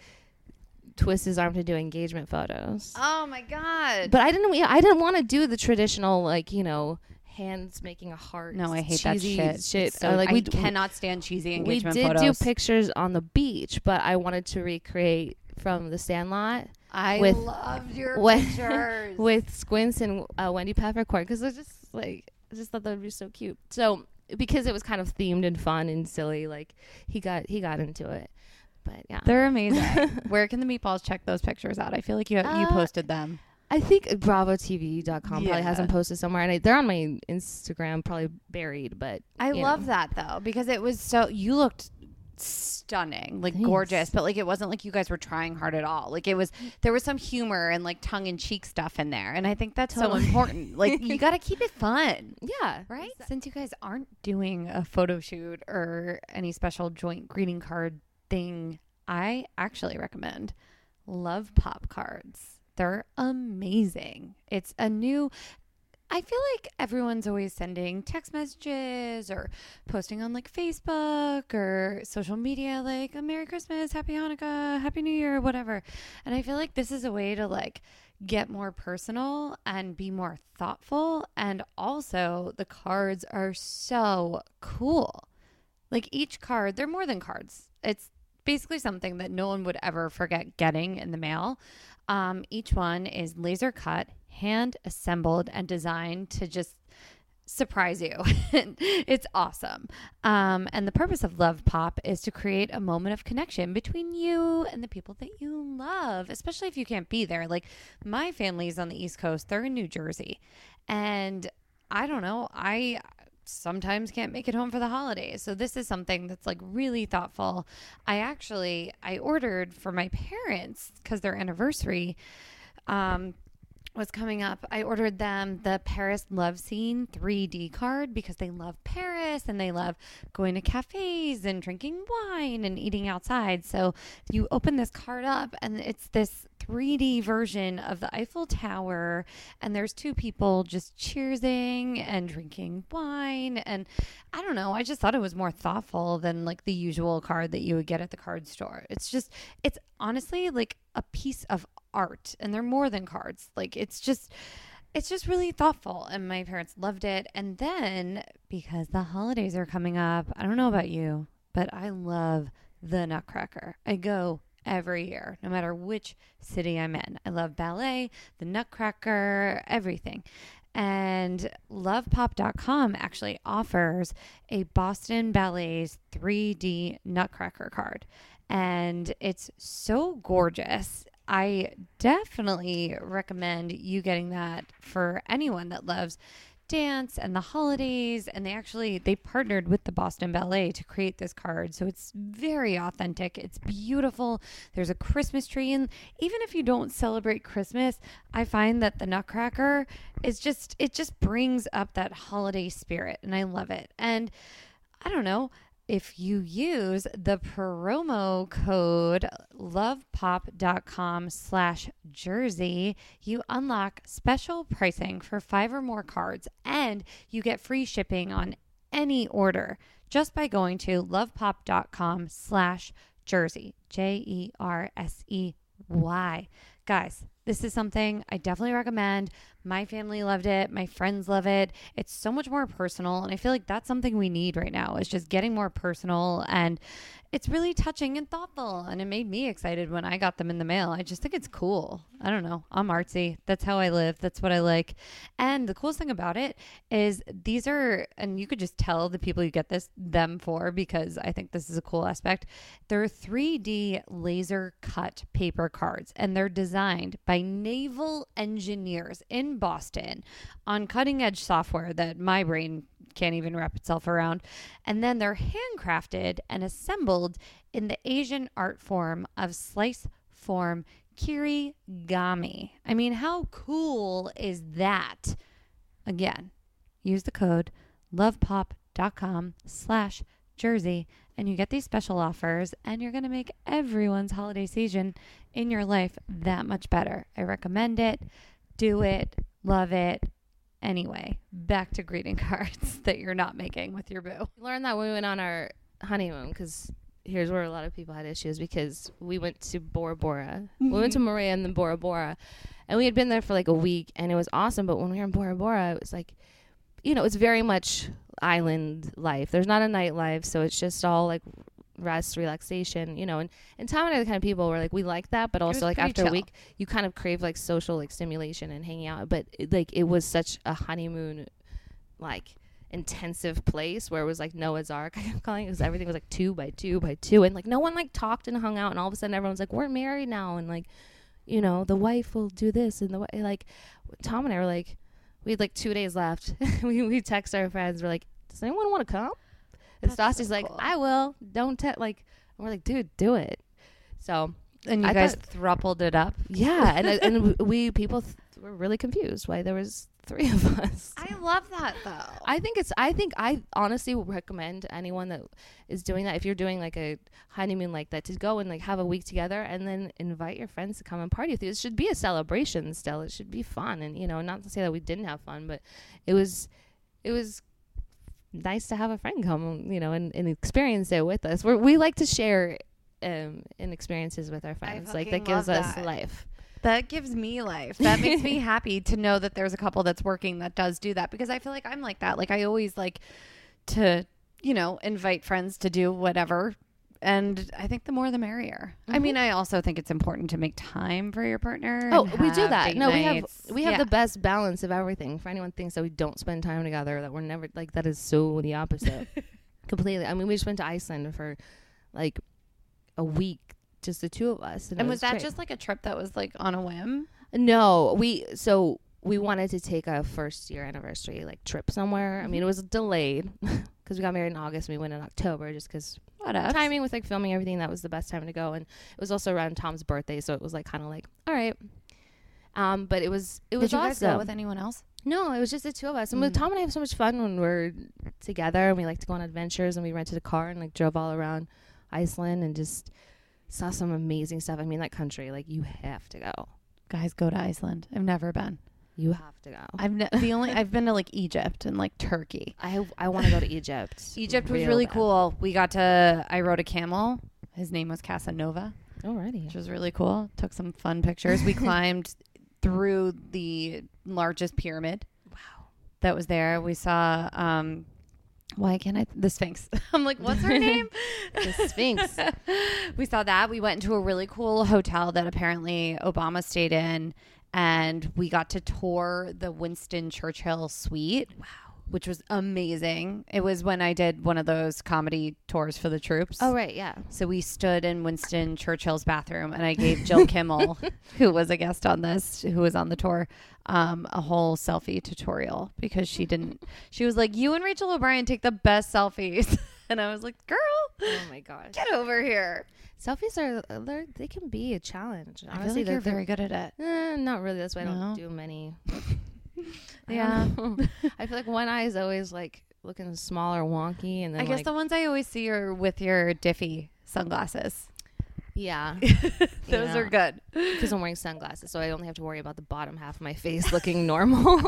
twist his arm to do engagement photos, Oh my god! but I didn't. I didn't want to do the traditional like you know hands making a heart. no, I hate cheesy that shit. Shit, So, Or, like I we cannot stand cheesy engagement. we did photos. do pictures on the beach, but I wanted to recreate from the Sandlot. I with- loved your when- pictures. with Squints and uh, Wendy Peppercorn because I just like I just thought that would be so cute. So because it was kind of themed and fun and silly, like he got he got into it. But yeah, They're amazing. Where can the meatballs check those pictures out? I feel like you you Uh, posted them. I think BravoTV.com probably has them posted somewhere, and I, they're on my Instagram, probably buried. But I love know. that though because it was so you looked stunning, like Thanks. gorgeous, but like it wasn't like you guys were trying hard at all. Like it was there was some humor and like tongue in cheek stuff in there, and I think that's Totally. so important. Like you got to keep it fun. yeah, Right? Since you guys aren't doing a photo shoot or any special joint greeting card thing, I actually recommend Love Pop cards. They're amazing. It's a new I feel like everyone's always sending text messages or posting on like Facebook or social media like a Merry Christmas, Happy Hanukkah, Happy New Year, whatever. And I feel like this is a way to like get more personal and be more thoughtful. And also, the cards are so cool. Like each card, they're more than cards. It's basically something that no one would ever forget getting in the mail. Um, each one is laser cut, hand assembled, and designed to just surprise you. it's awesome. Um, and the purpose of Love Pop is to create a moment of connection between you and the people that you love, especially if you can't be there. Like my family's on the East Coast, they're in New Jersey. And I don't know, I sometimes can't make it home for the holidays. So this is something that's like really thoughtful. I actually I ordered for my parents cuz their anniversary um was coming up. I ordered them the Paris Love Scene 3D card because they love Paris and they love going to cafes and drinking wine and eating outside. So you open this card up and it's this 3D version of the Eiffel Tower and there's two people just cheersing and drinking wine and I don't know, I just thought it was more thoughtful than like the usual card that you would get at the card store. It's just it's honestly like a piece of art and they're more than cards. Like it's just it's just really thoughtful and my parents loved it. And then because the holidays are coming up, I don't know about you, but I love the Nutcracker. I go every year, no matter which city I'm in. I love ballet, the Nutcracker, everything. And lovepop.com actually offers a Boston Ballet's 3D Nutcracker card. And it's so gorgeous. I definitely recommend you getting that for anyone that loves dance and the holidays and they actually they partnered with the Boston Ballet to create this card. So it's very authentic. It's beautiful. There's a Christmas tree and even if you don't celebrate Christmas I find that the Nutcracker is just it just brings up that holiday spirit and I love it. And I don't know if you use the promo code lovepop.com slash jersey, you unlock special pricing for five or more cards and you get free shipping on any order just by going to lovepop.com slash jersey. J E R S E Y. Guys, this is something I definitely recommend. My family loved it. My friends love it. It's so much more personal. And I feel like that's something we need right now is just getting more personal. And it's really touching and thoughtful. And it made me excited when I got them in the mail. I just think it's cool. I don't know. I'm artsy. That's how I live. That's what I like. And the coolest thing about it is these are, and you could just tell the people you get this them for because I think this is a cool aspect. They're 3D laser cut paper cards and they're designed by naval engineers in Boston on cutting edge software that my brain can't even wrap itself around. And then they're handcrafted and assembled in the Asian art form of slice form kirigami. I mean, how cool is that? Again, use the code lovepop.com slash jersey and you get these special offers and you're going to make everyone's holiday season in your life that much better. I recommend it. Do it. Love it. Anyway, back to greeting cards that you're not making with your boo. We learned that when we went on our honeymoon because here's where a lot of people had issues because we went to Bora Bora. We went to mm-hmm. Moorea and then Bora Bora. And we had been there for like a week and it was awesome. But when we were in Bora Bora, it was like, you know, it's very much island life. There's not a nightlife. So it's just all like rest, relaxation, you know. And, and Tom and I are the kind of people where like we like that, but also like after a week, you kind of crave like social like stimulation and hanging out. But it, like it was such a honeymoon, like intensive place where it was like Noah's Ark. I kept calling it because everything was like two by two by two, and like no one like talked and hung out, and all of a sudden everyone's like, "We're married now," and like, you know, the wife will do this, and the like, Tom and I were like, we had like two days left. we we text our friends, we're like, "Does anyone want to come?" And That's so Stassi's like, cool. "I will." Don't te-, like, and we're like, "Dude, do it." So And you I guys thought- thrupled it up. yeah, and and we people th- were really confused why there was three of us. I love that though. I think it's. I think I honestly would recommend anyone that is doing that if you're doing like a honeymoon like that to go and like have a week together and then invite your friends to come and party with you. It should be a celebration still. It should be fun and you know not to say that we didn't have fun, but it was it was nice to have a friend come you know and, and experience it with us. We're, we like to share um in experiences with our friends. Like that gives us that. life. That gives me life. That makes me happy to know that there's a couple that's working that does do that because I feel like I'm like that. Like I always like to, you know, invite friends to do whatever. And I think the more the merrier. I mean, mm-hmm. I also think it's important to make time for your partner. Oh, we do that. No, we have we have Yeah. the best balance of everything. For anyone thinks that we don't spend time together, that we're never like that is so the opposite. Completely. I mean, we just went to Iceland for like a week, just the two of us. And it was that great. just like a trip that was like on a whim? no? We so we wanted to take a first year anniversary like trip somewhere. I Mm-hmm. mean, it was delayed because we got married in August. and We went in October just because timing with like filming everything that was the best time to go and it was also around tom's birthday so it was like kind of like all right um but it was it was Did you guys awesome go with anyone else? no it was just the two of us and with Mm. tom and i have so much fun when we're together and we like to go on adventures and we rented a car and like drove all around iceland and just saw some amazing stuff i mean that country like you have to go Guys, go to Iceland. I've never been. you have to go I've ne- the only I've been to like Egypt and like Turkey. i i want to go to egypt Egypt was real really bad. cool. We got to I rode a camel. His name was Casanova, alrighty which was really cool. Took some fun pictures. We climbed through the largest pyramid wow that was there. We saw um why can't I the Sphinx? I'm like, what's her name? the sphinx we saw that. We went into a really cool hotel that apparently Obama stayed in, and we got to tour the Winston Churchill suite. Wow. Which was amazing. It was when I did one of those comedy tours for the troops. oh right yeah So we stood in Winston Churchill's bathroom, and I gave Jill Kimmel, who was a guest on this, who was on the tour, um, a whole selfie tutorial because she didn't. She was like, "You and Rachel O'Brien take the best selfies," and I was like, "Girl, oh my gosh get over here." Selfies are they're, they can be a challenge. I feel Honestly, like you're they're- very good at it. Eh, not really. That's why I No? don't do many. Yeah. I feel like one eye is always like looking smaller, wonky, and then I guess like, the ones I always see are with your Diffie sunglasses. yeah, Those are good. because I'm wearing sunglasses, so I only have to worry about the bottom half of my face looking normal.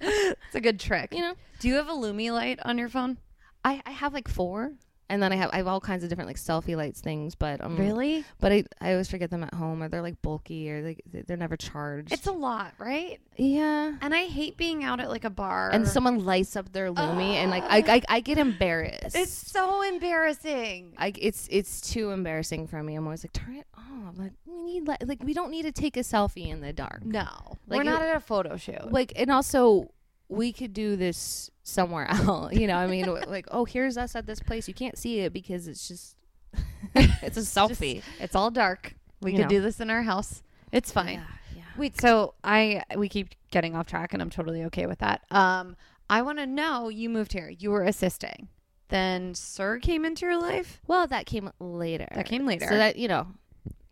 It's a good trick. you know, Do you have a Lumee light on your phone? I, I have like four, and then I have I have all kinds of different like selfie lights things, but um, Really? But I I always forget them at home, or they're like bulky, or like they're never charged. It's a lot, right? yeah. And I hate being out at like a bar. And someone lights up their Lumee, and like I, I I get embarrassed. it's so embarrassing. I, it's it's too embarrassing for me. I'm always like, turn it off. Like we need li- like we don't need to take a selfie in the dark. No, Like, we're not it- at a photo shoot. Like and also we could do this somewhere else. You know, I mean, like oh here's us at this place. You can't see it because it's just it's a selfie. it's all dark. We could know. do this in our house. It's fine. Yeah, yeah. Wait, so I we keep getting off track, and I'm totally okay with that. Um, I want to know you moved here. You were assisting. Then SUR came into your life. Well, that came later. That came later. So that you know,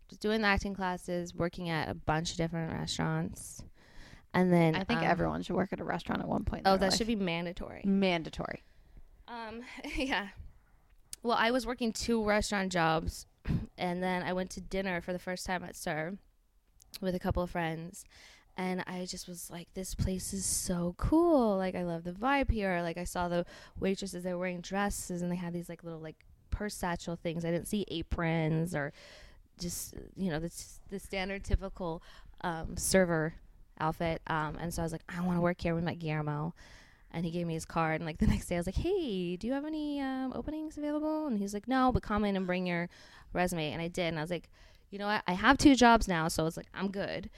just doing the acting classes, working at a bunch of different restaurants, and then I think um, everyone should work at a restaurant at one point. in Oh, their that life. should be mandatory. mandatory. Um, yeah. Well, I was working two restaurant jobs, and then I went to dinner for the first time at SUR with a couple of friends. And I just was like, this place is so cool. Like, I love the vibe here. Like, I saw the waitresses, they were wearing dresses and they had these, like, little, like, purse satchel things. I didn't see aprons or just, you know, the, the standard typical um, server outfit. Um, and so I was like, I want to work here. We met Guillermo and he gave me his card and like the next day i was like hey do you have any um, openings available and he's like no but come in and bring your resume and i did and i was like you know what i have two jobs now so it's like i'm good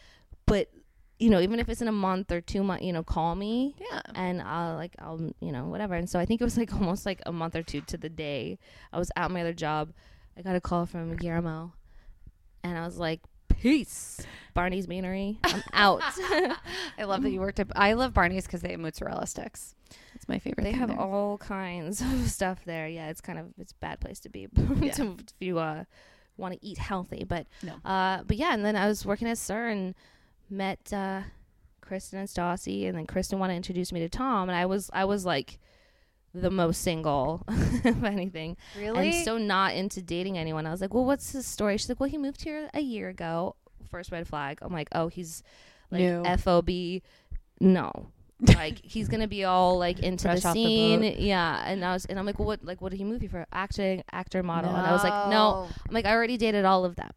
but you know even if it's in a month or two months you know call me Yeah. and i'll like i'll you know whatever and so i think it was like almost like a month or two to the day i was at my other job i got a call from guillermo and i was like peace barney's beanery i'm out I love that you worked at. I love Barney's because they have mozzarella sticks. It's my favorite. They have there. all kinds of stuff there. Yeah, it's kind of it's a bad place to be Yeah. to, if you uh, want to eat healthy. But No. uh, but yeah, and then I was working at SUR and met uh, Kristen and Stassi, and then Kristen wanted to introduce me to Tom, and I was I was like the most single of anything, really. and so not into dating anyone. I was like, well, what's his story? She's like, well, he moved here a year ago. First red flag. I'm like, oh, he's like New. FOB. No. like he's gonna be all like into Fresh the off the scene, yeah. And I was, and I'm like, well, what, like, what did he move you for? Acting, actor, model. And I was like, no. I'm like, I already dated all of them.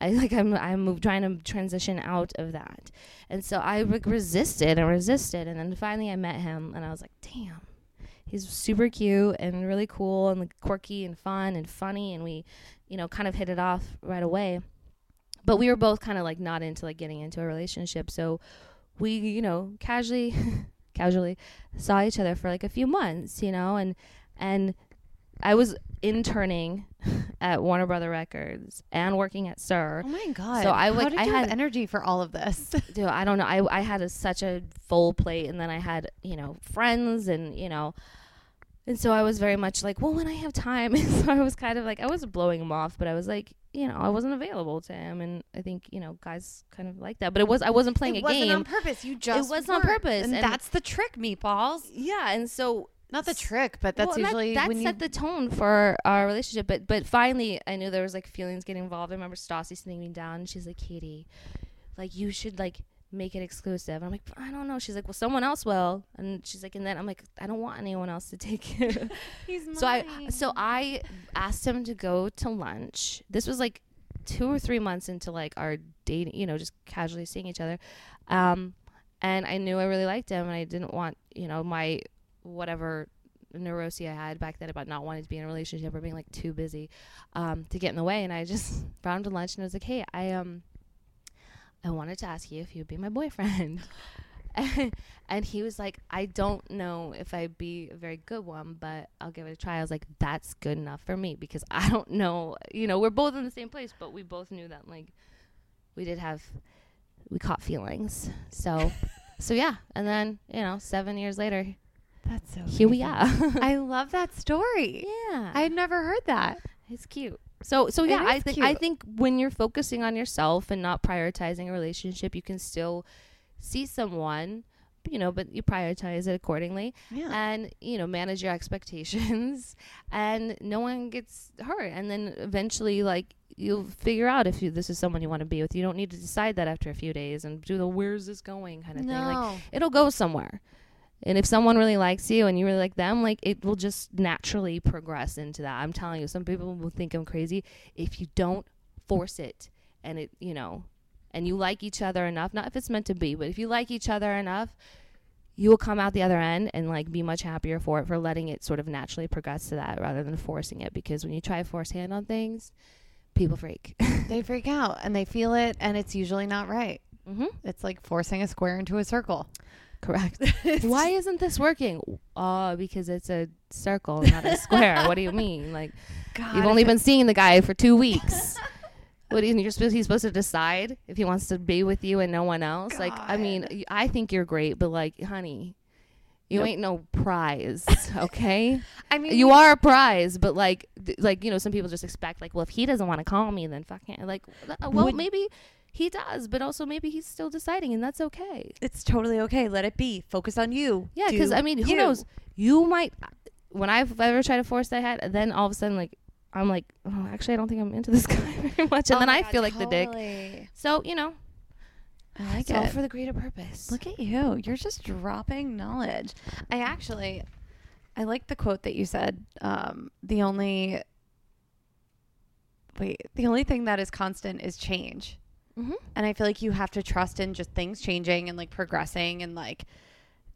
I like, I'm, I'm move, trying to transition out of that. And so I like resisted and resisted, and then finally I met him, and I was like, damn, he's super cute and really cool and like quirky and fun and funny, and we, you know, kind of hit it off right away. But we were both kind of like not into like getting into a relationship, so we, you know, casually, casually saw each other for like a few months, you know, and and I was interning at Warner Brother Records and working at SUR. Oh my god! So I, like, I had- energy for all of this. Dude, I don't know. I I had a, such a full plate, and then I had you know friends, and you know, and so I was very much like, well, when I have time. so I was kind of like, I wasn't blowing him off, but I was like, you know, I wasn't available to him, and I think you know, guys kind of like that. But it was I wasn't playing a game. it a wasn't game. on purpose. You just it was on purpose, and, and- that's the trick, meatballs. yeah, and so Not the trick, but that's Well, and that- usually that when you. set the tone for our relationship. But but finally, I knew there was like feelings getting involved. I remember Stassi sitting me down, and she's like, "Katie, like you should like make it exclusive." I'm like, "I don't know." She's like, "Well, someone else will," and she's like, and then I'm like, "I don't want anyone else to take it." He's so I so I asked him to go to lunch. This was like two or three months into like our dating, you know, just casually seeing each other. Um, and I knew I really liked him, and I didn't want you know my whatever neurosis I had back then about not wanting to be in a relationship or being like too busy um, to get in the way. And I just brought him to lunch, and I was like, "Hey, I um, I wanted to ask you if you'd be my boyfriend." and he was like, I don't know if I'd be a very good one, but I'll give it a try. I was like, that's good enough for me because I don't know. You know, we're both in the same place, but we both knew that like we did have we caught feelings. So, so yeah. And then you know, seven years later, That's so. here we are. I love that story. yeah, I had never heard that. it's cute. So, so yeah, I think I think when you're focusing on yourself and not prioritizing a relationship, you can still see someone, you know, but you prioritize it accordingly Yeah. and you know manage your expectations and no one gets hurt and then eventually like you'll figure out if you, this is someone you want to be with you don't need to decide that after a few days and do the where's this going kind of thing like no. it'll go somewhere and if someone really likes you and you really like them like it will just naturally progress into that i'm telling you some people will think i'm crazy if you don't force it and it you know and you like each other enough not if it's meant to be but if you like each other enough you will come out the other end and like be much happier for it for letting it sort of naturally progress to that rather than forcing it because when you try to force hand on things people freak they freak out and they feel it, and it's usually not right. mm-hmm. It's like forcing a square into a circle. Correct why isn't this working uh because it's a circle not a square what do you mean like God, You've only been seeing the guy for two weeks. what do you, you're supposed he's supposed to decide if he wants to be with you and no one else? Like, I mean, I think you're great, but like, honey, you Nope. ain't no prize, okay? I mean, you are a prize, but like, th- like you know, some people just expect like, well, if he doesn't want to call me, then fuck him. Like, uh, well, Would- maybe he does, but also maybe he's still deciding, and that's okay. It's totally okay. Let it be. Focus on you. Yeah, because I mean, who you. knows? You might. When I've ever tried to force that head, then all of a sudden, like, I'm like, oh, actually, I don't think I'm into this guy very much, and Oh then I God, feel like the dick. So you know, I like it's all it. for the greater purpose. Look at you. You're just dropping knowledge. I actually, I like the quote that you said. Um, the only, wait, the only thing that is constant is change. Hmm And I feel like you have to trust in just things changing and like progressing and like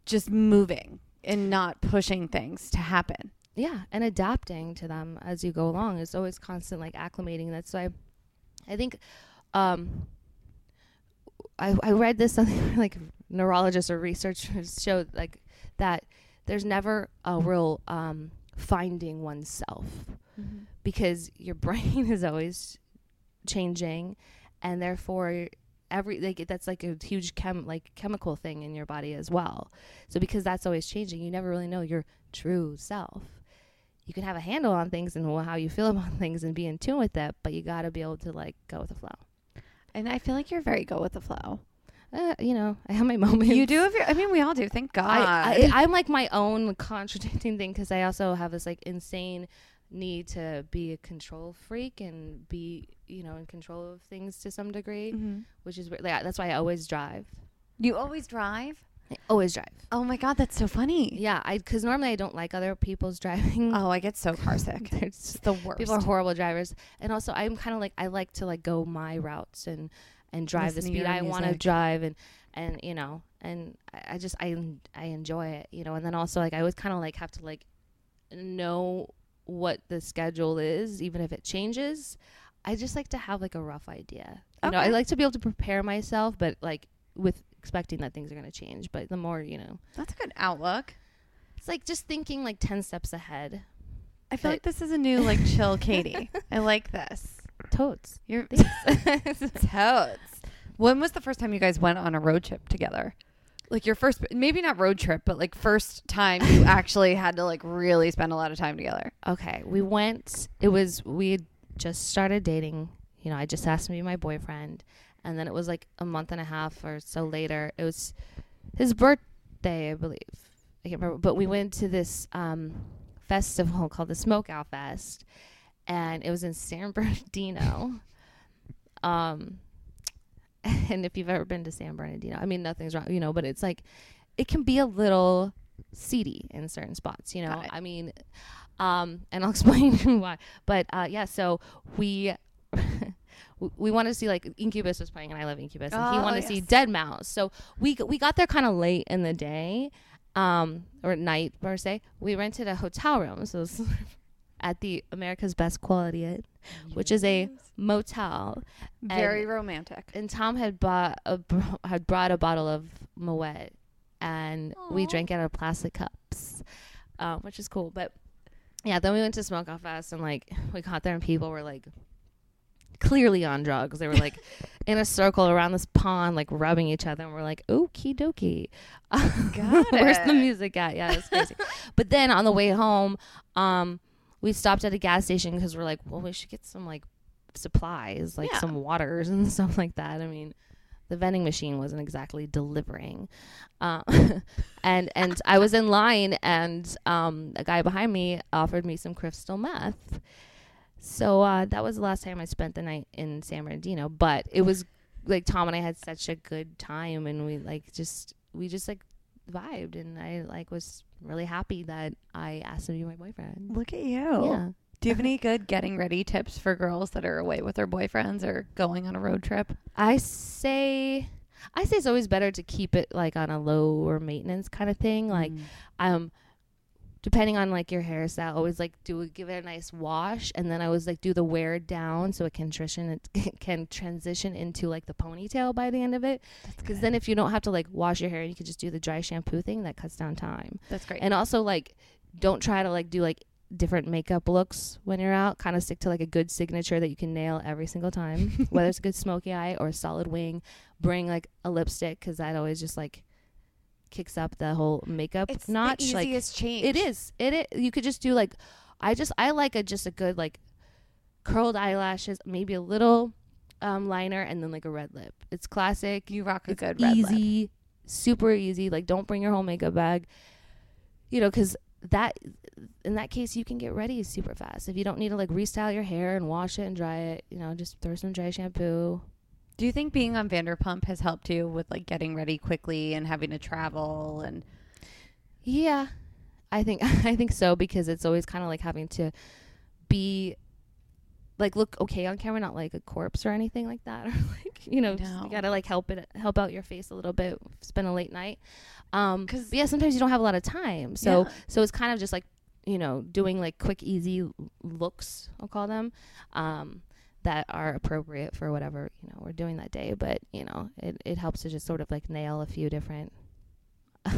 just moving and not pushing things to happen. Yeah, and adapting to them as you go along is always constant, like acclimating. That's why I think um, I I read this something like neurologists or researchers showed like that there's never a real um, finding oneself because your brain is always changing and therefore every like that's like a huge chem like chemical thing in your body as well so because that's always changing you never really know your true self you can have a handle on things and how you feel about things and be in tune with it but you got to be able to like go with the flow And I feel like you're very go with the flow. uh, you know i have my moments You do have your, I mean, we all do. Thank God. I, I'm like my own contradicting thing because I also have this like insane need to be a control freak and be you know in control of things to some degree, Mhm. which is weird. like that's why I always drive. You always drive? I always drive. Oh my God, that's so funny. Yeah, I because normally I don't like other people's driving. Oh, I get so car sick. It's just- the worst. people are horrible drivers, and also I'm kind of like I like to like go my routes and and drive the Listen to speed I want to drive and and you know and I, I just I I enjoy it you know and then also like I always kind of like have to like know what the schedule is even if it changes. I just like to have like a rough idea. You know, I like to be able to prepare myself, but like with expecting that things are going to change. But the more you know, That's a good outlook. it's like just thinking like ten steps ahead. I feel But- like this is a new like chill Katie. I like this. Totes. You're totes. When was the first time you guys went on a road trip together? Like your first, maybe not road trip, but like first time you actually had to like really spend a lot of time together. Okay, we went. It was we had just started dating. You know, I just asked him to be my boyfriend, and then it was like a month and a half or so later. It was his birthday, I believe. I can't remember, but we went to this um, festival called the Smoke Out Fest, and it was in San Bernardino. um, and if you've ever been to San Bernardino, I mean, nothing's wrong, you know, but it's like it can be a little seedy in certain spots, you know. I mean, um, and I'll explain why. But uh, yeah, so we we- wanted to see like Incubus was playing, and I love Incubus, and he Oh, wanted to see yes. Deadmau5. So we we got there kind of late in the day, um, or at night per se. We rented a hotel room, so at the America's Best Quality Inn, which is a motel. very romantic. And Tom had bought a had brought a bottle of Moet, and we drank it out of plastic cups, um, which is cool. But yeah, then we went to Smoke Out Fest, and like we got there, and people were like clearly on drugs. They were like in a circle around this pond, like rubbing each other, and we're like, okie dokie. Got Where's the music at? Yeah, that's crazy. but then on the way home, um, we stopped at a gas station because we're like, well, we should get some like supplies, like Yeah. some waters and stuff like that. I mean, the vending machine wasn't exactly delivering. Uh, and and I was in line, and um, a guy behind me offered me some crystal meth. So uh, that was the last time I spent the night in San Bernardino. But it was like Tom and I had such a good time, and we like just we just like vibed, and I like was really happy that I asked him to be my boyfriend. Look at you. Yeah. Do you have any good getting ready tips for girls that are away with their boyfriends or going on a road trip? I say I say it's always better to keep it like on a lower maintenance kind of thing. Like Mm. um depending on like your hairstyle, always like do give it a nice wash and then I always like do the wear down so it can transition it can transition into like the ponytail by the end of it. Because then if you don't have to like wash your hair, you can just do the dry shampoo thing that cuts down time. that's great. And also like don't try to like do like different makeup looks when you're out. Kind of stick to like a good signature that you can nail every single time. Whether it's a good smoky eye or a solid wing, bring like a lipstick because that always just like kicks up the whole makeup it's notch. the like easiest change. it is. It, it you could just do like I just I like a just a good like curled eyelashes, maybe a little um liner and then like a red lip. It's classic. You rock a It's good easy, super easy. Like don't bring your whole makeup bag. You know, cuz that in that case you can get ready super fast. If you don't need to like restyle your hair and wash it and dry it, you know, just throw some dry shampoo. Do you think being on Vanderpump has helped you with like getting ready quickly and having to travel and Yeah. I think I think so because it's always kind of like having to be like look okay on camera, not like a corpse or anything like that, or like you know, No. you gotta like help it help out your face a little bit. Spend a late night, um, 'Cause- because yeah, sometimes you don't have a lot of time, so Yeah. so it's kind of just like you know doing like quick easy looks, I'll call them, um, that are appropriate for whatever you know we're doing that day. But you know, it it helps to just sort of like nail a few different.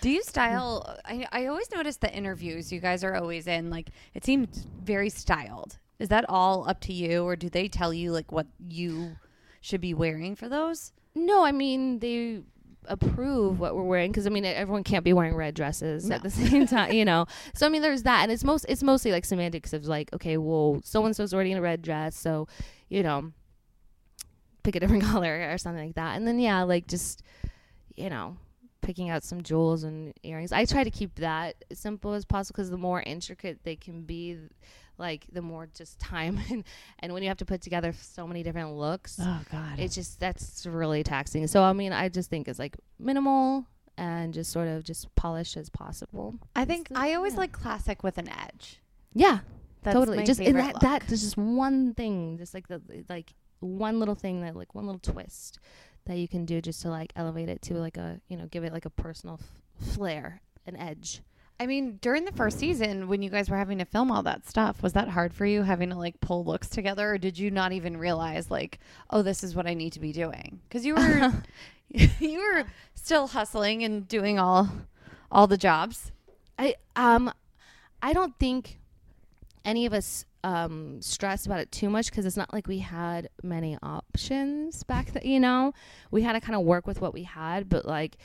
Do you mm. style? I, I always notice the interviews you guys are always in. Like it seems very styled. Is that all up to you, or do they tell you like what you should be wearing for those? No, I mean they approve what we're wearing because I mean everyone can't be wearing red dresses No. at the same time, you know. So I mean there's that, and it's most it's mostly like semantics of like okay, well so and so's already in a red dress, so you know pick a different color or something like that, and then yeah, like just you know picking out some jewels and earrings. I try to keep that as simple as possible because the more intricate they can be, like the more just time and and when you have to put together so many different looks Oh God, it's just that's really taxing. So I mean, I just think it's like minimal and just sort of just polished as possible. I think It's- I always yeah. like classic with an edge. Yeah, That's totally. my Just and favorite that look. that there's just one thing, just like the like one little thing that like one little twist that you can do just to like elevate it to like a you know give it like a personal f- flair, an edge. I mean, during the first season, when you guys were having to film all that stuff, was that hard for you having to like pull looks together, or did you not even realize like, oh, this is what I need to be doing? Because you were you were still hustling and doing all all the jobs. I um I don't think any of us um stressed about it too much because it's not like we had many options back then you know we had to kind of work with what we had but like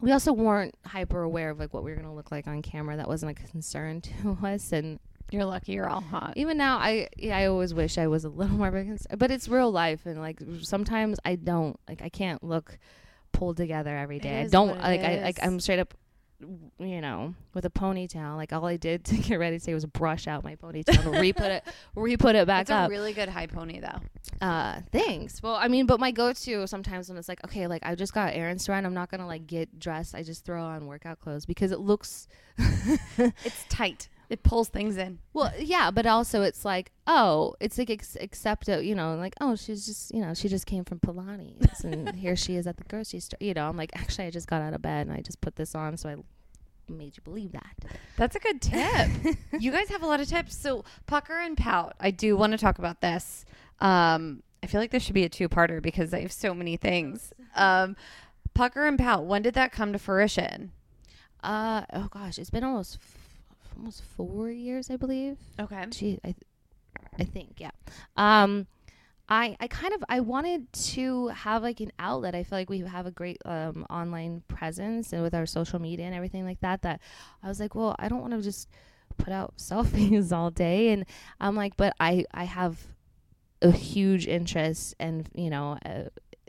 we also weren't hyper aware of like what we were going to look like on camera. That wasn't a concern to us and You're lucky you're all hot. even now i yeah, i always wish i was a little more of a concern but it's real life and like sometimes i don't like i can't look pulled together every It i don't like i like i'm straight up you know with a ponytail like all i did to get ready today was brush out my ponytail and re-put it re-put it back That's up a really good high pony though. uh thanks well i mean but my go-to sometimes when it's like okay like i just got errands to run i'm not gonna like get dressed i just throw on workout clothes because it looks It's tight. It pulls things in. Well, yeah, but also it's like, oh, it's like ex- accept you know, like, oh, she's just, you know, she just came from Pilates and here she is at the grocery store. You know, I'm like, actually, I just got out of bed and I just put this on, so I made you believe that. That's a good tip. you guys have a lot of tips. So pucker and pout. I do want to talk about this. Um, I feel like this should be a two-parter because I have so many things. Um, pucker and pout. When did that come to fruition? Uh, oh gosh, it's been almost, almost four years, I believe. Okay. Gee, I, th- I think, yeah. Um, I, I kind of I wanted to have like an outlet. I feel like we have a great um, online presence and with our social media and everything like that. That I was like, well, I don't want to just put out selfies all day. And I'm like, but I I have a huge interest and you know uh,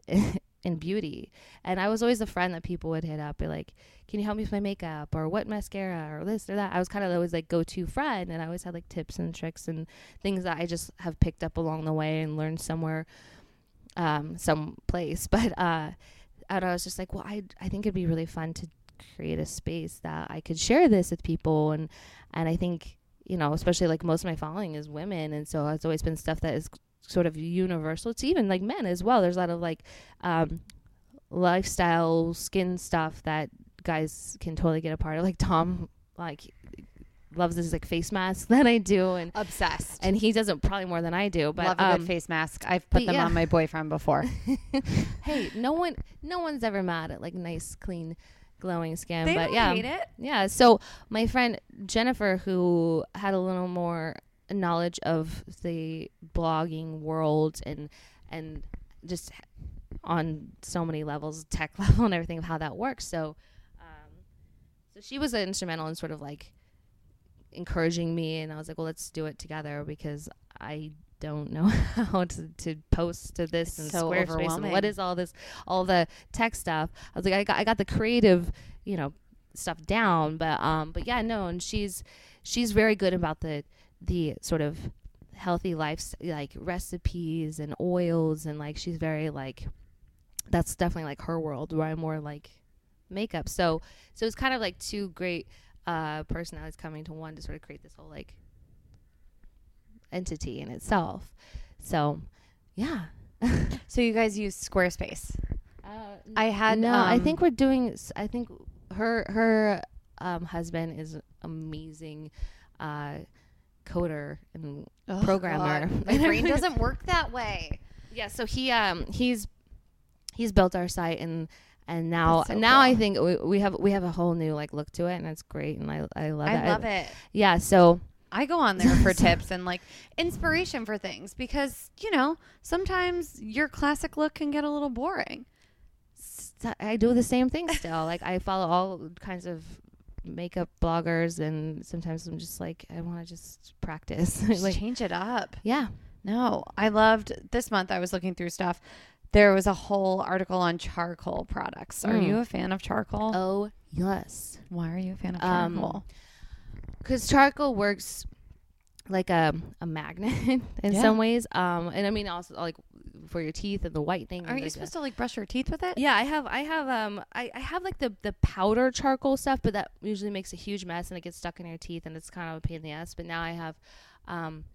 in beauty. And I was always the friend that people would hit up, be like, "Can you help me with my makeup?" or "What mascara?" or this or that. I was kind of always like go-to friend, and I always had like tips and tricks and things that I just have picked up along the way and learned somewhere, um, some place. But uh, and I was just like, well, I I think it'd be really fun to create a space that I could share this with people, and and I think you know, especially like most of my following is women, and so it's always been stuff that is sort of universal It's even like men as well. There's a lot of like um, lifestyle skin stuff that guys can totally get a part of. Like Tom, like loves this like face mask that I do, and Obsessed. and he does it probably more than I do. But Love a um, good face mask. I've put them yeah. on my boyfriend before. hey, no one, no one's ever mad at like nice, clean, glowing skin. they but yeah, hate it. yeah. So my friend Jennifer, who had a little more knowledge of the blogging world and and just on so many levels, tech level and everything of how that works. So, um, so she was instrumental in sort of like encouraging me, and I was like, well, let's do it together because I don't know how to, to post to this and So Squarespace and what is all this, all the tech stuff. I was like, I got, I got the creative, you know, stuff down, but um, but yeah, no, and she's she's very good about the the sort of healthy life like recipes and oils and like she's very like that's definitely like her world where I'm more like makeup. So so it's kind of like two great uh personalities coming to one to sort of create this whole like entity in itself. So yeah. So you guys use Squarespace. Uh, I had no, I um, think we're doing. I think her her um, husband is amazing uh, coder and Oh, programmer. God. My brain doesn't work that way. yeah. So he um he's he's built our site and and now so now I think we, we have we have a whole new like look to it and it's great and I I love it. I love it. Yeah. So I go on there for tips and like inspiration for things because, you know, sometimes your classic look can get a little boring. I do the same thing still. like I follow all kinds of makeup bloggers and sometimes I'm just like I want to just practice. Just like change it up. yeah. No, I loved this month. I was looking through stuff. There was a whole article on charcoal products. Are Mm. you a fan of charcoal? Oh yes. Why are you a fan of Um, charcoal? because charcoal works like a a magnet in Yeah. some ways. Um, and I mean also like for your teeth and the whitening. Are you like supposed the- to like brush your teeth with it? Yeah, I have. I have. Um, I, I have like the the powder charcoal stuff, but that usually makes a huge mess and it gets stuck in your teeth and it's kind of a pain in the ass. But now I have, um,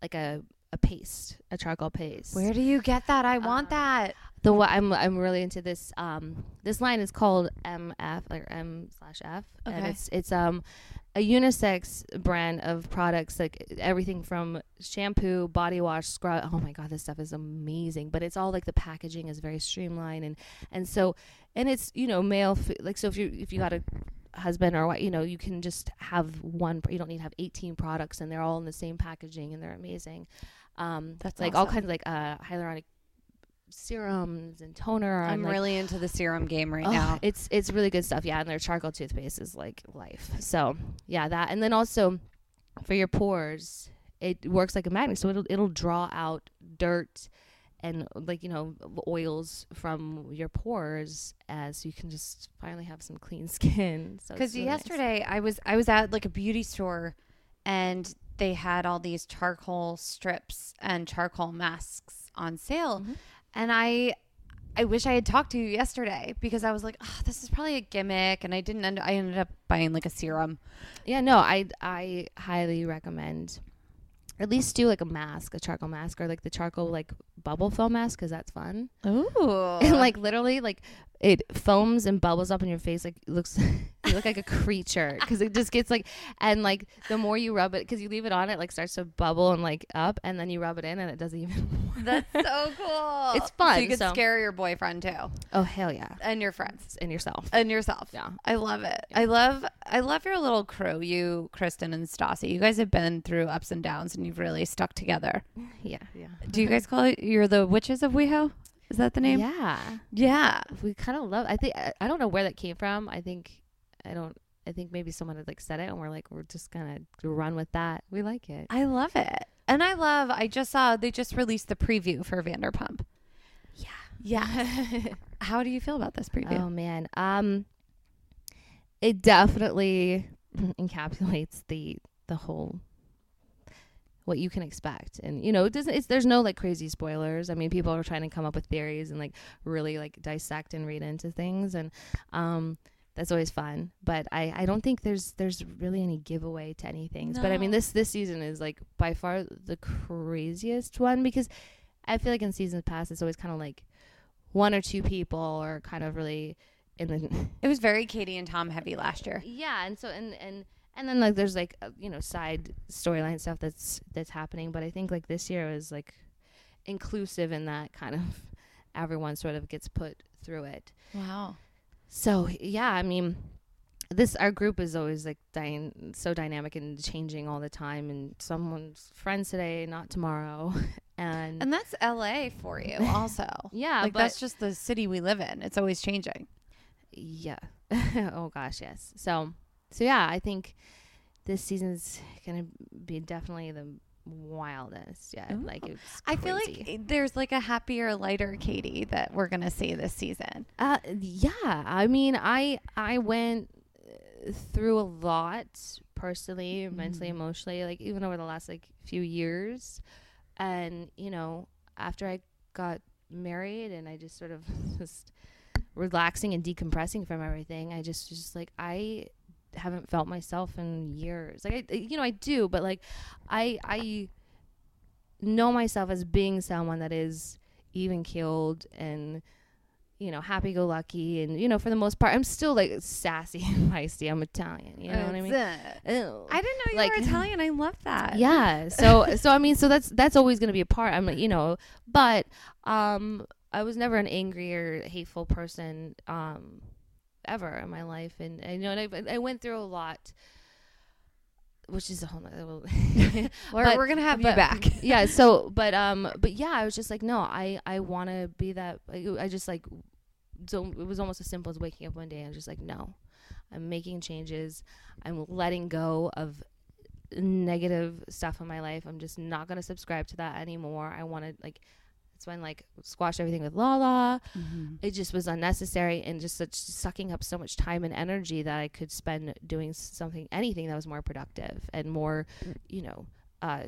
like a a paste, a charcoal paste. Where do you get that? I want Um, that. the what I'm I'm really into this um this line is called MF or M slash F and it's it's um a unisex brand of products like everything from shampoo, body wash, scrub. Oh my god, this stuff is amazing. But it's all like the packaging is very streamlined and and so and it's you know male like so if you if you got a husband or what you know you can just have one you don't need to have 18 products and they're all in the same packaging and they're amazing um That's like all kinds of like uh hyaluronic serums and toner I'm like, really into the serum game right oh, now. it's it's really good stuff yeah and their charcoal toothpaste is like life so yeah that and then also for your pores it works like a magnet so it'll it'll draw out dirt and like you know oils from your pores as you can just finally have some clean skin so Because it's really nice. yesterday I was I was at like a beauty store, and they had all these charcoal strips and charcoal masks on sale, Mhm. And I. I wish I had talked to you yesterday because I was like, oh, this is probably a gimmick, and I didn't. End, I ended up buying like a serum. yeah no i i highly recommend at least do like a mask a charcoal mask or like the charcoal like bubble foam mask because that's fun Ooh, and like literally like it foams and bubbles up in your face like looks you look like a creature because it just gets like and like the more you rub it because you leave it on it like starts to bubble and like up and then you rub it in and it doesn't even more that's so cool. It's fun, So you could so- scare your boyfriend too, oh hell yeah and your friends, and yourself and yourself. yeah I love it. I love I love your little crew, you, Kristen and Stassi. You guys have been through ups and downs and you've really stuck together. yeah yeah Do you guys call it you're the witches of WeHo? Is that the name? yeah Yeah. we kind of love i think I, I don't know where that came from i think i don't i think maybe someone had like said it and we're like we're just gonna run with that we like it I love it. And I love I just saw they just released the preview for Vanderpump. yeah Yeah. How do you feel about this preview? Oh man. Um it definitely encapsulates the the whole what you can expect. And you know, it doesn't it's there's no like crazy spoilers. I mean, people are trying to come up with theories and like really like dissect and read into things and um that's always fun. But I I don't think there's there's really any giveaway to anything. But I mean, this this season is like by far the craziest one because I feel like in seasons past it's always kind of like one or two people are kind of really in the it was very Katie and Tom heavy last year. yeah and so and and and then like there's like uh, you know side storyline stuff that's that's happening but i think like this year was like inclusive in that kind of everyone sort of gets put through it Wow. So yeah i mean this our group is always like dy- so dynamic and changing all the time and someone's friends today not tomorrow and, And that's LA for you also. yeah like but that's just the city we live in. It's always changing. Yeah. oh gosh, yes. So so yeah, I think this season's gonna be definitely the wildest. Yeah, Ooh. like. I feel like there's like a happier, lighter Katie that we're gonna see this season. Uh, yeah. I mean, I I went uh, through a lot personally, mentally, Mhm. emotionally, like even over the last like few years, and you know, after I got married and I just sort of just relaxing and decompressing from everything, I just just like I haven't felt myself in years. Like I, you know, I do, but like I I know myself as being someone that is even keeled and you know happy go lucky and you know for the most part I'm still like sassy and feisty. I'm Italian, you know what I mean? I didn't know you Like- were Italian. I love that. Yeah. So so I mean so that's that's always going to be a part. I'm you know, but um I was never an angry or hateful person um ever in my life and, and you know and I, I went through a lot which is a whole nother We're, But- we're gonna have you but- back. yeah so but um but yeah i was just like no i i want to be that I, I just like so it was almost as simple as waking up one day and I was just like no i'm making changes. I'm letting go of negative stuff in my life. I'm just not to subscribe to that anymore. I want to like that's when like squash everything with lala. It just was unnecessary and just such sucking up so much time and energy that I could spend doing something anything that was more productive and more you know uh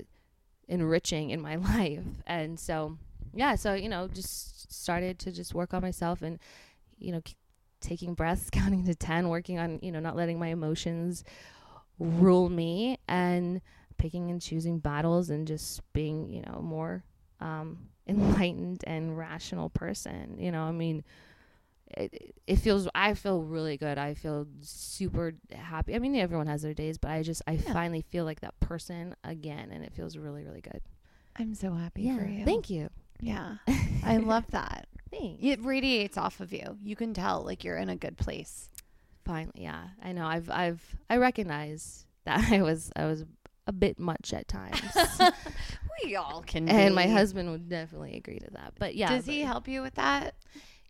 enriching in my life. And so yeah so you know just started to just work on myself and you know taking breaths counting to 10 working on you know not letting my emotions rule me and picking and choosing battles and just being you know more um enlightened and rational person you know i mean it, it feels i feel really good i feel super happy i mean everyone has their days but i just i Yeah. finally feel like that person again and it feels really really good I'm so happy for you. thank you Yeah, I love that. thanks It radiates off of you. You can tell like you're in a good place. finally yeah i know i've i've i recognize that i was i was a bit much at times We all can. and my husband would definitely agree to that but yeah Does he help you with that?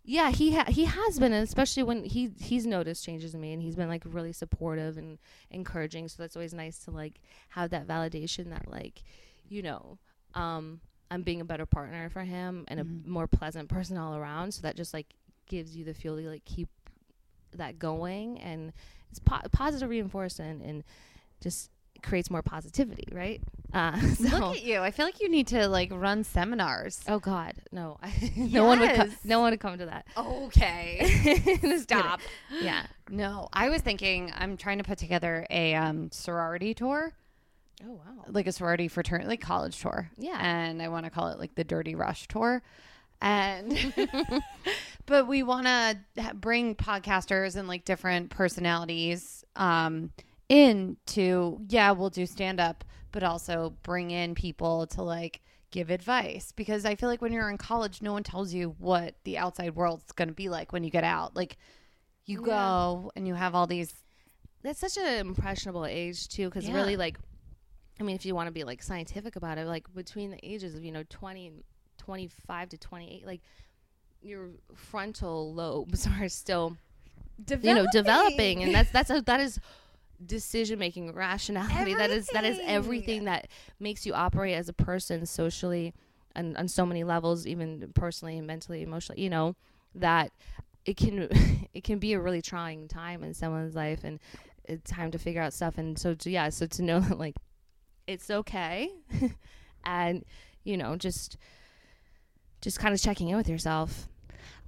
yeah he ha- he has been and especially when he he's noticed changes in me and he's been like really supportive and encouraging so that's always nice to like have that validation that like you know um i'm being a better partner for him and Mhm. a more pleasant person all around so that just like gives you the feel to like keep that going and it's po- positive reinforcement and just creates more positivity right uh so Look at you. I feel like you need to like run seminars. oh god no no one would co- Yes. no one would come to that Okay. Kidding. Stop. yeah No, I was thinking I'm trying to put together a um, sorority tour, oh wow like a sorority fraternity, like college tour. Yeah. And I want to call it like the Dirty Rush tour. And but we want to bring podcasters and like different personalities um in to yeah, we'll do stand up, but also bring in people to like give advice because I feel like when you're in college, no one tells you what the outside world's going to be like when you get out. Like you Yeah. go and you have all these that's such an impressionable age too because Yeah. really like i mean if you want to be like scientific about it like between the ages of you know 20 and 25 to 28 like your frontal lobes are still you know developing and that's that's a, that is decision making rationality that is that is Everything. everything that makes you operate as a person socially and on so many levels, even personally, mentally, emotionally. You know that it can it can be a really trying time in someone's life, and it's time to figure out stuff. And so to, yeah, so to know that like it's okay, and you know just just kind of checking in with yourself.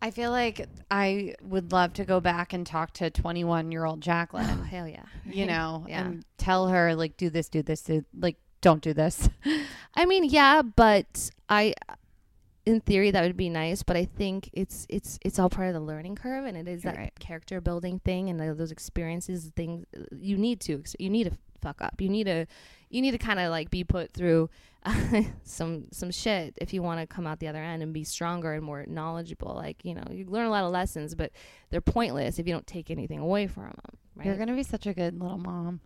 I feel like I would love to go back and talk to 21 year old Oh Jacqueline, hell yeah, you know, Yeah. and tell her like do this, do this, do, like don't do this. I mean, yeah, but I, in theory, that would be nice. But I think it's it's it's all part of the learning curve, and it is You're that right. character building thing, and tho- those experiences, things you need to you need to fuck up. You need to you need to kind of like be put through some some shit if you want to come out the other end and be stronger and more knowledgeable. Like you know, you learn a lot of lessons, but they're pointless if you don't take anything away from them. Right? You're gonna be such a good little mom.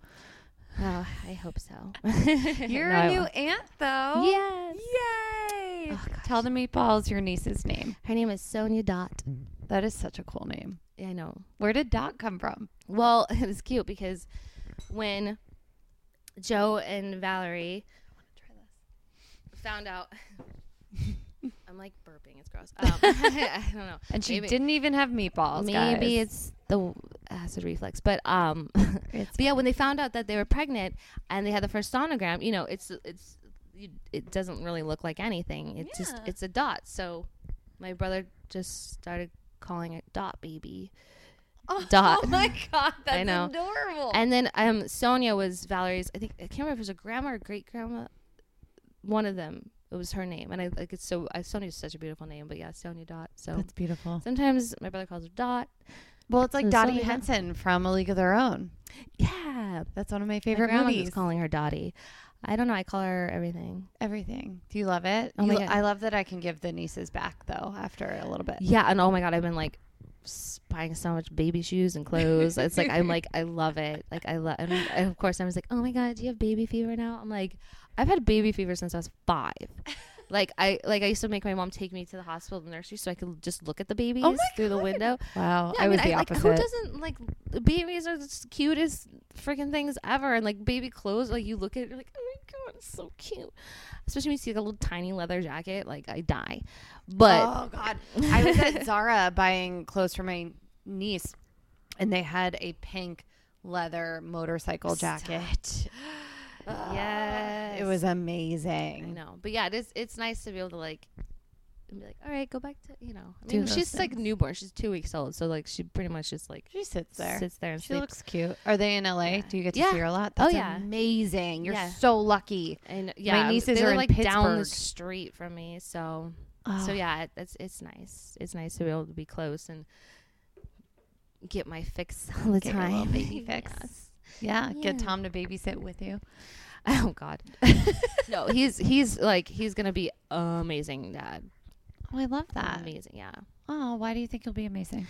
oh, I hope so. You're No, a new aunt though. Yes. Yay! Oh. Tell the meatballs your niece's name. Her name is Sonia Dot. That is such a cool name. Yeah, I know. Where did Dot come from? Well, it was cute because when Joe and Valerie found out, I'm like burping. It's gross. Um, I don't know. And she Maybe- didn't even have meatballs. Maybe guys. it's the acid reflux, but um, but yeah, when they found out that they were pregnant and they had the first sonogram, you know, it's it's you, it doesn't really look like anything. It just it's a dot. So my brother just started calling it dot baby. oh, Dot. Oh my god, that's I know. adorable. And then um, Sonia was Valerie's. I think I can't remember if it was a grandma or great grandma. One of them. It was her name, and I like it's so. I, Sonia's such a beautiful name, but yeah, Sonia Dot. So that's beautiful. sometimes my brother calls her Dot. Well, it's like So Dottie Sonia- Hinson from A League of Their Own. Yeah, That's one of my my favorite grandma movies. was calling her Dottie. I don't know. I call her everything. Everything. Do you love it? Oh my God. I love that I can give the nieces back though after a little bit. Yeah, and oh my god, I've been like buying so much baby shoes and clothes. it's like I'm like I love it. Like I love, and, and of course I was like, oh my god, do you have baby fever now? I'm like, I've had baby fever since I was five. like I like I used to make my mom take me to the hospital, the nursery, so I could just look at the babies Oh through the window. Wow, Yeah, I, was mean, the like, opposite. who doesn't like babies are the cutest freaking things ever, and like baby clothes, like you look at it, you're like, oh my god, it's so cute. Especially when you see like a little tiny leather jacket, like I die. But oh god, I was at Zara buying clothes for my niece, and they had a pink leather motorcycle jacket. Ah, yes. it was I amazing. know, but yeah, it is. It's nice to be able to like be like, all right, go back to you know. I mean, she's like newborn. She's two weeks old, so like she pretty much just like She sits there. sits there and She sleeps. looks cute. Are they in LA? Yeah. Do you get to Yeah. see her a lot? Oh, That's yeah. amazing. You're Yeah. so lucky. and yeah, my nieces are like down the street from me, so Oh, so yeah, it, it's it's nice. It's nice to be able to be close and get my fix all the Get time. baby fix. Yes. Yeah. Get Tom to babysit with you. Oh God. no, he's he's like he's gonna be amazing dad. Oh, I love that. Amazing, yeah. Oh, why do you think he'll be amazing?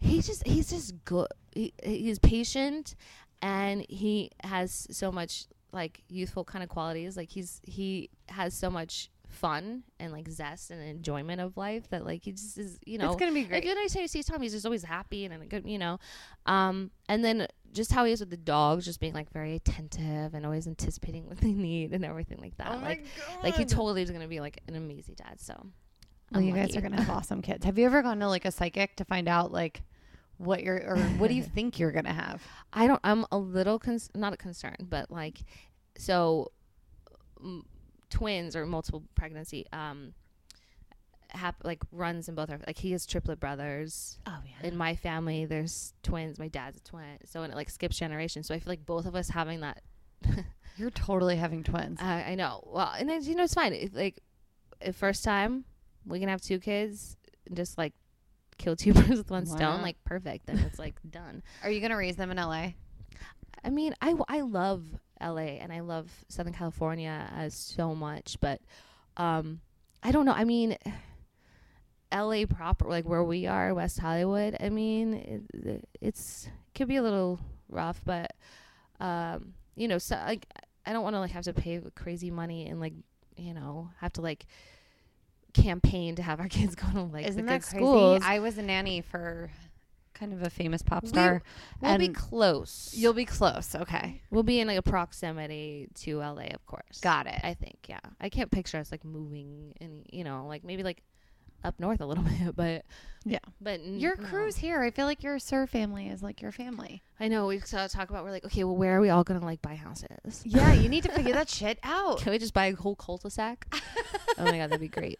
He's just he's just good. He, he's patient, and he has so much like youthful kind of qualities. Like he's he has so much fun and like zest and enjoyment of life that like he just is you know it's gonna be Like great. when I say see Tom, he's just always happy and, and good, you know. Um, and then just how he is with the dogs, just being like very attentive and always anticipating what they need and everything like that. like, like he totally is gonna be like an amazing dad. So, Well, you guys are gonna have awesome kids. Have you ever gone to like a psychic to find out like what you're or what do you think you're gonna have? I don't. I'm a little cons- not a concern, but like, so m- twins or multiple pregnancy. Um, hap- like runs in both our like he has triplet brothers. Oh yeah. in my family there's twins. My dad's a twin. So and it like skips generations. So i feel like both of us having that You're totally having twins. I, I know. Well and then you know it's fine. If, like if first time we can have two kids and just like kill two birds with one Why stone. not? like perfect. Then it's like done. Are you gonna raise them in LA? i mean i, I love la and i love southern california as so much but um i don't know. I mean la proper like where we are west hollywood i mean it, it's it could be a little rough but um you know so like i don't want to like have to pay crazy money and like you know have to like campaign to have our kids go to like Isn't the that good crazy? schools I was a nanny for kind of a famous pop star. We'll be close. you'll be close. Okay. we'll be in like a proximity to LA, of course. Got it. I think, yeah. I can't picture us like moving and you know, like maybe like up north a little bit, but Yeah. But n- Your no. crew's here. I feel like your SUR family is like your family. I know we of talk about we're like, okay, well, where are we all gonna like buy houses? Yeah, you need to figure that shit out. Can we just buy a whole cul-de-sac? oh my god, that'd be great.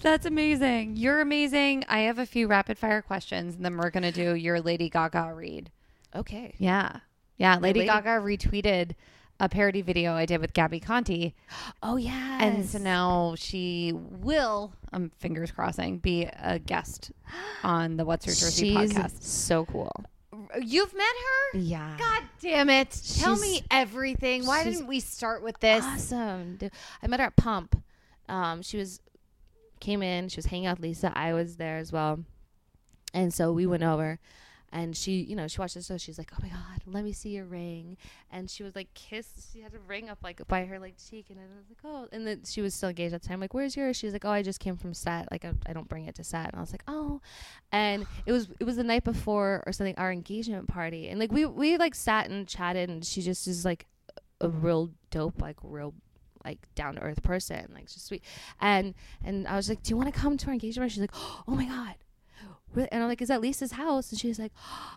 That's amazing. You're amazing. I have a few rapid fire questions, and then we're gonna do your Lady Gaga read. Okay. Yeah, yeah. Lady, Lady- Gaga retweeted a parody video I did with Gabby Conti, Oh yeah. and so now she will, um, fingers crossing, be a guest on the What's Your Jersey she's podcast. so cool. You've met her. Yeah. God damn it! Tell She's- me everything. Why didn't we start with this? Awesome. I met her at Pump. Um, she was came in. She was hanging out with Lisa. I was there as well, and so we went over. And she, you know, she watched the show. She's like, "Oh my god, let me see your ring." And she was like, kissed. She had a ring up like by her like cheek, and I was like, "Oh." And then she was still engaged at the time. Like, "Where's yours?" She's like, "Oh, I just came from set. Like, I, I don't bring it to set." And I was like, "Oh." And it was it was the night before or something our engagement party, and like we we like sat and chatted, and she just is like a real dope, like real like down to earth person, like just sweet. And and I was like, "Do you want to come to our engagement?" She's like, "Oh my god." Really? And I'm like, "Is that Lisa's house?" And she's like,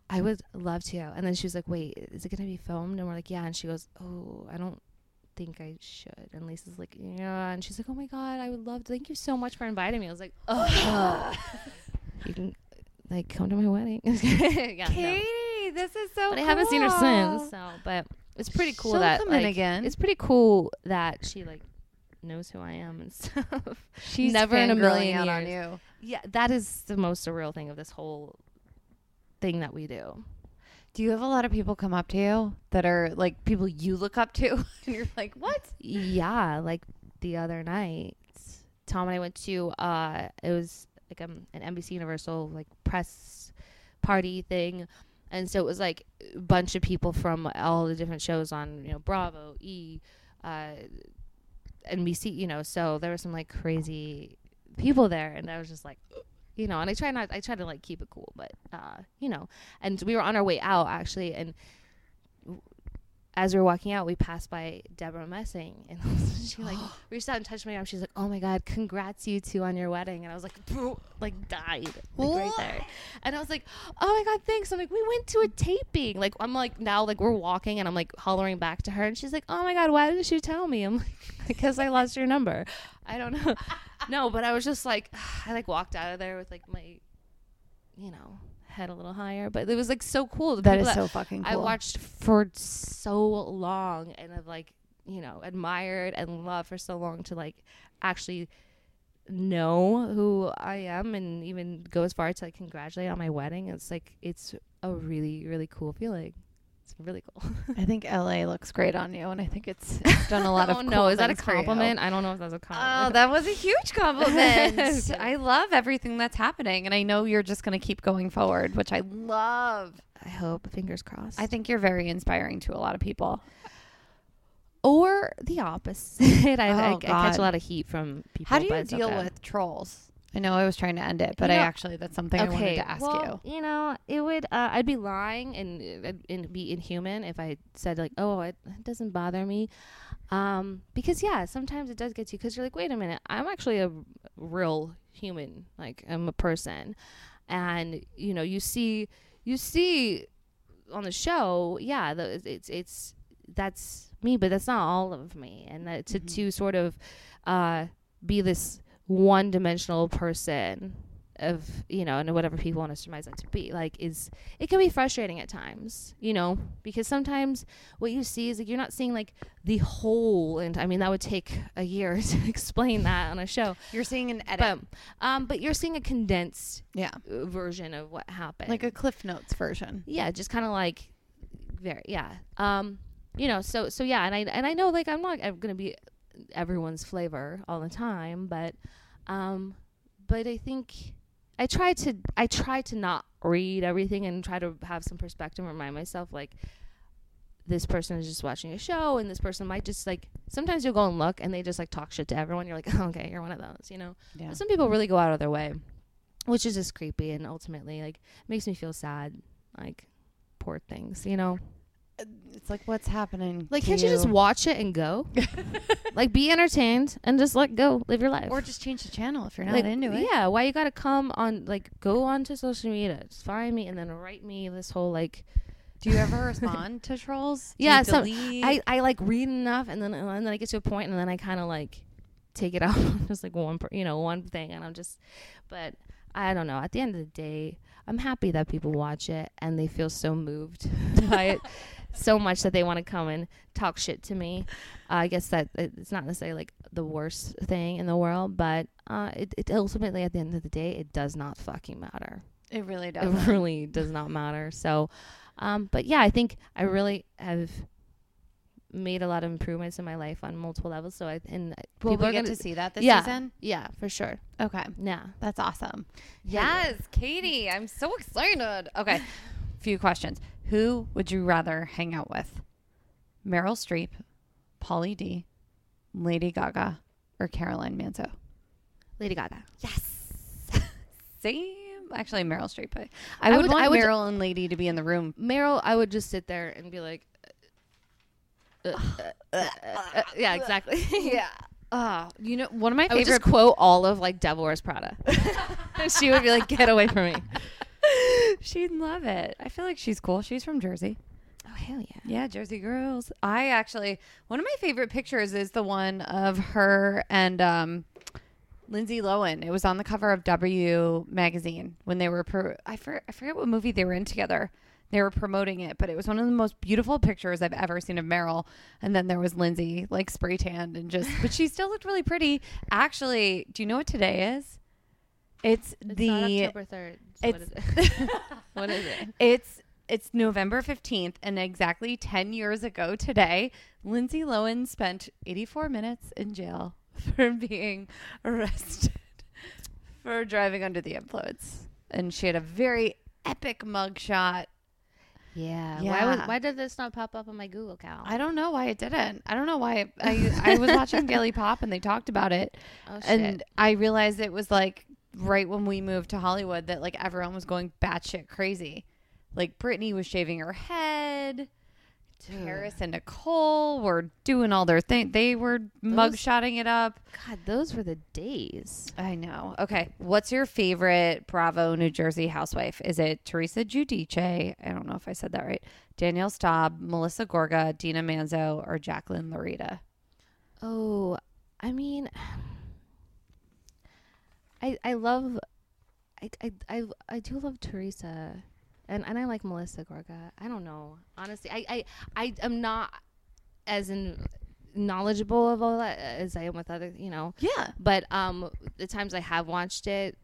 "I would love to." And then she was like, "Wait, is it gonna be filmed?" And we're like, "Yeah." And she goes, "Oh, I don't think I should." And Lisa's like, "Yeah." And she's like, "Oh my god, I would love to. Thank you so much for inviting me." I was like, "Oh, you can like come to my wedding." yeah, no. Katie, this is so. But I haven't seen her since. So, but it's pretty cool She'll that like, again. It's pretty cool that she like knows who I am and stuff. She's never in a million out on years. you. yeah, that is the most surreal thing of this whole thing that we do. Do you have a lot of people come up to you that are like people you look up to, and you're like, what? Yeah, like the other night, Tom and I went to uh, it was like um, an NBC Universal like press party thing, and so it was like a bunch of people from all the different shows on you know Bravo, E, uh, NBC, you know. So there were some like crazy people there, and I was just like. You know, and I try not. I try to like keep it cool, but uh, you know, and we were on our way out actually, and as we were walking out, we passed by Debra Messing, and she like reached out and touched my arm. She's like, "Oh my God, congrats you two on your wedding!" And I was like, like died like right there. And I was like, "Oh my God, thanks!" I'm like, "We went to a taping." Like I'm like now like we're walking, and I'm like hollering back to her, and she's like, "Oh my God, why didn't you tell me?" I'm like, "Because I lost your number." I don't know. no, but I was just like, I like walked out of there with like my, you know, head a little higher. But it was like so cool. The That is so fucking cool. I watched for so long and have like, you know, admired and loved for so long to like actually know who I am and even go as far to like congratulate on my wedding. It's like it's a really, really cool feeling. It's really cool. I think LA looks great on you, and I think it's, it's done a lot of. oh cool no, is that a things for you. compliment? I don't know if that's a oh, compliment. Oh, that was a huge compliment. I love everything that's happening, and I know you're just going to keep going forward, which I love. I hope. Fingers crossed. I think you're very inspiring to a lot of people. or the opposite. I, I, Oh, I catch a lot of heat from people. How do you deal with trolls? I know I was trying to end it, but You I actually that's something I wanted to ask well, you. You know, it would. Uh, I'd be lying and uh, and be inhuman if I said like, "Oh, it, it doesn't bother me," um, because yeah, sometimes it does get to you because you're like, "Wait a minute, I'm actually a real human. Like, I'm a person," and you know, you see, you see on the show, yeah, the, it's it's that's me, but that's not all of me, and that to to sort of uh, be this one dimensional person of you know and whatever people want to surmise that to be like is it can be frustrating at times you know because sometimes what you see is like you're not seeing like the whole and i mean that would take a year to explain that on a show. You're seeing an edit, but um but you're seeing a condensed yeah, version of what happened. Like a Cliff Notes version. yeah just kind of like very yeah. Um you know so so yeah and i and i know like i'm not I'm gonna be everyone's flavor all the time but um but i think i try to i try to not read everything and try to have some perspective and remind myself like this person is just watching a show and this person might just like sometimes you'll go and look and they just like talk shit to everyone you're like okay you're one of those you know Yeah. but some people really go out of their way which is just creepy and ultimately like makes me feel sad. Like poor things, you know. It's like what's happening? Like, can't you just watch it and go? like, be entertained and just let go, live your life. or just change the channel if you're not like, into it? Yeah, why you gotta come on? Like, go onto social media, just find me, and then write me this whole like. Do you ever respond to trolls? Do Yeah, so? I I like read enough, and then and then I get to a point, and then I kind of like take it out on just like one, per- you know, one thing, and I'm just, but I don't know. At the end of the day, I'm happy that people watch it and they feel so moved by it so much that they want to come and talk shit to me. Uh, I guess that it's not necessarily like the worst thing in the world, but uh, it, it ultimately at the end of the day, it does not fucking matter. it really does. It really does not matter. So, um, but yeah, I think I really have made a lot of improvements in my life on multiple levels. So I and Will people are get gonna see that this yeah. season? yeah for sure Okay, yeah that's awesome. Yeah. Yes, Katie, I'm so excited. Okay, few questions. Who would you rather hang out with? Meryl Streep, Pauly D, Lady Gaga, or Caroline Manzo? Lady Gaga. Yes. Same. Actually, Meryl Streep. I, I, I would, would- want I would- Meryl and Lady to be in the room. Meryl, I would just sit there and be like, uh, uh, uh, uh, uh, yeah, exactly. Yeah. Oh, you know, one of my I would favorite just quote all of like Devil Wears Prada. she would be like, "Get away from me!" She'd love it. I feel like she's cool. She's from Jersey. Oh hell yeah! Yeah, Jersey girls. I actually one of my favorite pictures is the one of her and um Lindsay Lohan. It was on the cover of W magazine when they were pro- I, for- I forget what movie they were in together. They were promoting it, but it was one of the most beautiful pictures I've ever seen of Meryl. And then there was Lindsay, like spray tanned and just, but she still looked really pretty. Actually, do you know what today is? It's, It's the October third. So what it's- is it? what is it? It's it's November 15th and exactly 10 years ago today, Lindsay Lohan spent 84 minutes in jail for being arrested for driving under the influence. And she had a very epic mugshot. Yeah. Why Yeah. was, why did this not pop up on my Google account? I don't know why it didn't. I don't know why it, I I was watching Daily Pop and they talked about it oh shit. and I realized it was like right when we moved to Hollywood that like everyone was going batshit crazy. Like Britney was shaving her head. Dude. Paris and Nicole were doing all their thing. They were mugshotting it up. God, those were the days. I know. Okay, what's your favorite Bravo New Jersey housewife? Is it Teresa Giudice? I don't know if I said that right. Danielle Staub, Melissa Gorga, Dina Manzo, or Jacqueline Laurita? Oh, I mean, I I love, I I I, I do love Teresa, and and I like Melissa Gorga. I don't know, honestly. I I I am not as in knowledgeable of all that as I am with other, you know. Yeah. But um, the times I have watched it,